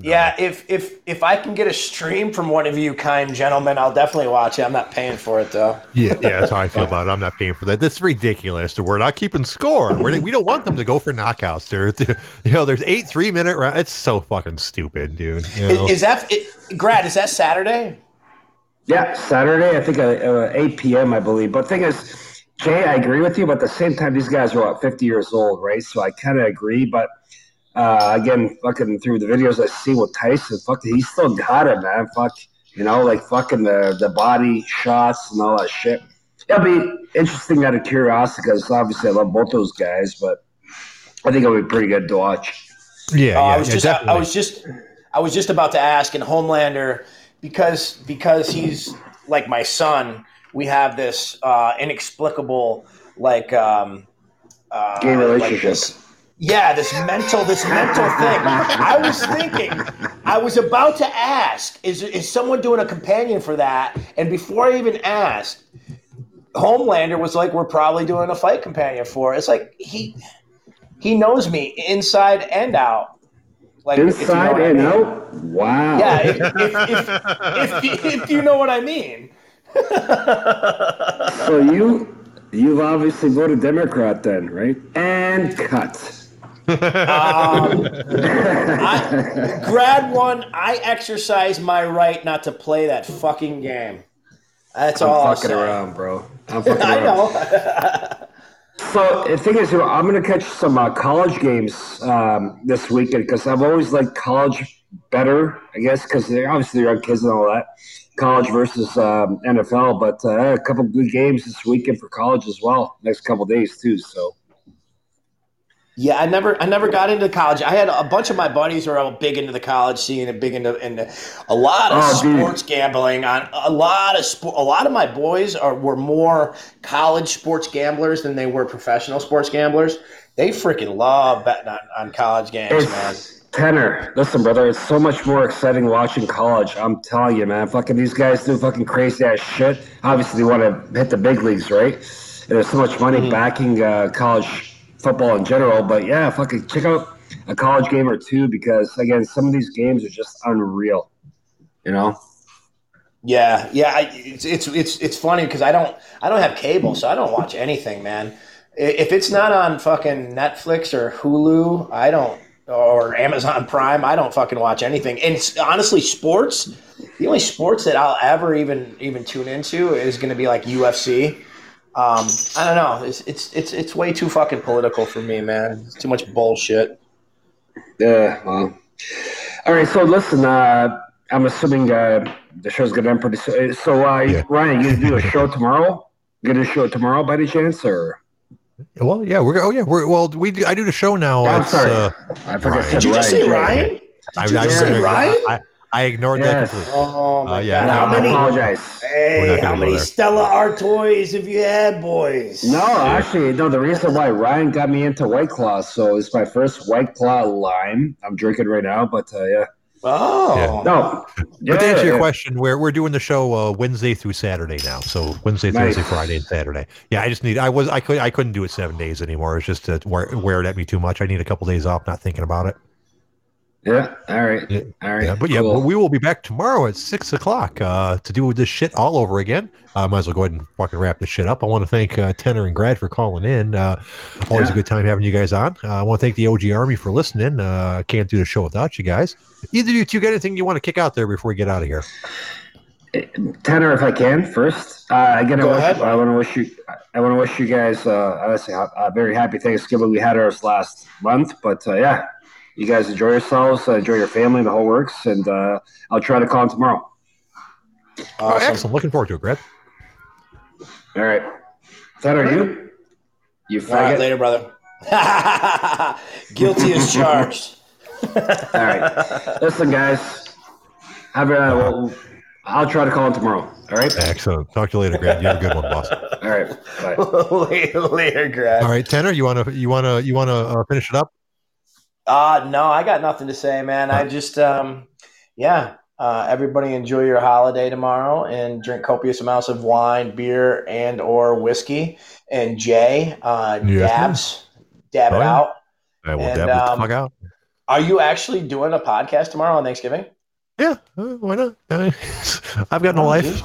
fuck. yeah. If if if I can get a stream from one of you kind gentlemen, I'll definitely watch it. I'm not paying for it though. Yeah, yeah, that's how I feel about it. I'm not paying for that. That's ridiculous. We're not keeping score. We're, we don't want them to go for knockouts. There, (laughs) you know, there's eight three minute rounds. It's so fucking stupid, dude. You know? Is, is that it, Grad? Is that Saturday? Yeah, Saturday, I think uh, uh, 8 p.m., I believe. But thing is, Jay, I agree with you, but at the same time, these guys are what, 50 years old, right? So I kind of agree. But uh, again, fucking through the videos I see with Tyson, fuck, he still got it, man. Fuck, you know, like fucking the, the body shots and all that shit. It'll be interesting out of curiosity because obviously I love both those guys, but I think it'll be pretty good to watch. yeah, Oh, yeah, I was yeah, just I, I was just I was just about to ask in Homelander because because he's like my son. We have this uh, inexplicable like um, uh, Gay like relationship. this- yeah, this mental this mental thing. I was thinking, I was about to ask, is is someone doing a companion for that? And before I even asked, Homelander was like, "We're probably doing a fight companion for." it." It's like he he knows me inside and out. Like if you know Inside and out? Wow. Yeah, if, if, if, if, if you know what I mean. So you you've obviously voted Democrat then, right? And cut. Um, (laughs) I, grad one, I exercise my right not to play that fucking game. That's all I'm I'll fucking say. around, bro. I'm (laughs) fucking I around. know. So the thing is, you I'm gonna catch some uh, college games um, this weekend because I've always liked college better, I guess, because they're obviously they're young kids and all that. College versus um, NFL, but uh, a couple good games this weekend for college as well. Next couple days too. So Yeah, I never, I never got into college. I had a bunch of my buddies who are all big into the college scene and big into, into a lot of Oh, dude. sports gambling. On a lot of sport, a lot of my boys are were more college sports gamblers than they were professional sports gamblers. They freaking love betting on, on college games, man. 10er. Listen, brother, it's so much more exciting watching college. I'm telling you, man. Fucking these guys do fucking crazy ass shit. Obviously, they want to hit the big leagues, right? And there's so much money Mm-hmm. backing uh, college football in general. But yeah, fucking check out a college game or two because again, some of these games are just unreal. You know? Yeah, yeah. I, it's it's it's it's funny because I don't I don't have cable, so I don't watch anything, man. If it's not on fucking Netflix or Hulu, I don't or Amazon Prime, I don't fucking watch anything. And honestly, sports, the only sports that I'll ever even even tune into is going to be like UFC. Um, I don't know. It's it's it's it's way too fucking political for me, man. It's too much bullshit. Yeah. Well. All right. So listen. Uh, I'm assuming uh, the show's gonna end pretty soon. So uh, Yeah. Ryan, you do a show tomorrow? You gonna a show tomorrow by any chance, or? well, yeah, we're oh yeah, we're well, we do, I do the show now. I'm sorry. uh, I forgot. Ryan. Did you just say Ryan? Did I, you I, just say I, Ryan? I, I ignored Yes. that completely. Oh my Uh, yeah, god! no, How I many? apologize. We're Hey, not how gonna go many there. Stella Artois have you had, boys? No, actually, no. The reason why Ryan got me into White Claw, so it's my first White Claw lime. I'm drinking right now, but uh, yeah, Oh, Yeah. no. Yeah, But to answer your question, we're we're doing the show uh, Wednesday through Saturday now. So Wednesday, Nice. Thursday, Friday, and Saturday. Yeah, I just need. I was I could I couldn't do it seven days anymore. It's just uh, wear, wear it at me too much. I need a couple days off, not thinking about it. Yeah. All right. Yeah. All right. Yeah, but yeah, cool. but we will be back tomorrow at six o'clock uh, to do this shit all over again. I uh, might as well go ahead and fucking wrap this shit up. I want to thank uh, 10er and Grad for calling in. Uh, always Yeah. a good time having you guys on. Uh, I want to thank the OG Army for listening. Uh, can't do the show without you guys. Either of you two got anything you want to kick out there before we get out of here? Tanner, if I can first, uh, again, I, wish, ahead. I want to wish you, I want to wish you guys, uh, honestly, a, a very happy Thanksgiving. We had ours last month, but uh, yeah, you guys enjoy yourselves, uh, enjoy your family, the whole works, and uh, I'll try to call in tomorrow. Awesome. excellent. Looking forward to it, Grad. All right, 10er, you, you All right, faggot. later, brother. (laughs) Guilty as charged. (laughs) All right. Listen, guys. Have a, well, I'll try to call in tomorrow. All right. Excellent. Talk to you later, Greg. You have a good one, boss. All right. Bye. (laughs) later, later, Greg. All right, 10er, you want to you want to you want to uh, finish it up? Uh no, I got nothing to say, man. I just um yeah. Uh, everybody enjoy your holiday tomorrow and drink copious amounts of wine, beer, and or whiskey. And Jay, uh, Yes, dabs, dab it yeah. out. I will And, dab it the um, fuck out. Are you actually doing a podcast tomorrow on Thanksgiving? Yeah, uh, why not? Uh, (laughs) I've got no Oh, life. Oh,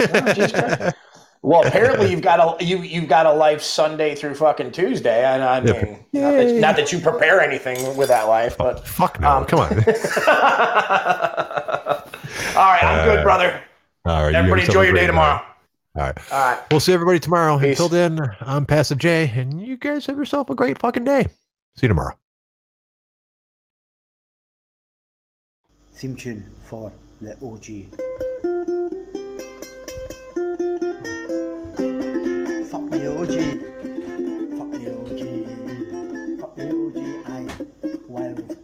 Christ. (laughs) Well, apparently (laughs) you've got a you you've got a life Sunday through fucking Tuesday. And I Yeah. mean, not that, not that you prepare anything with that life, but Fuck no. Um, Come on. (laughs) (laughs) all right, I'm good, Uh, brother. All right. Everybody have yourself enjoy your day tomorrow. night. All right. All right. We'll see everybody tomorrow. Peace. Until then, I'm Passive J, and you guys have yourself a great fucking day. See you tomorrow. theme tune for the OG. OG. Fuck the OG. Fuck the OG. I wild.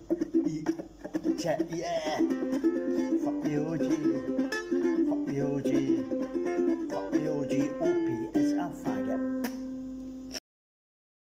Yeah. Fuck the OG. Fuck the OG. Fuck the OG. OP. Oh.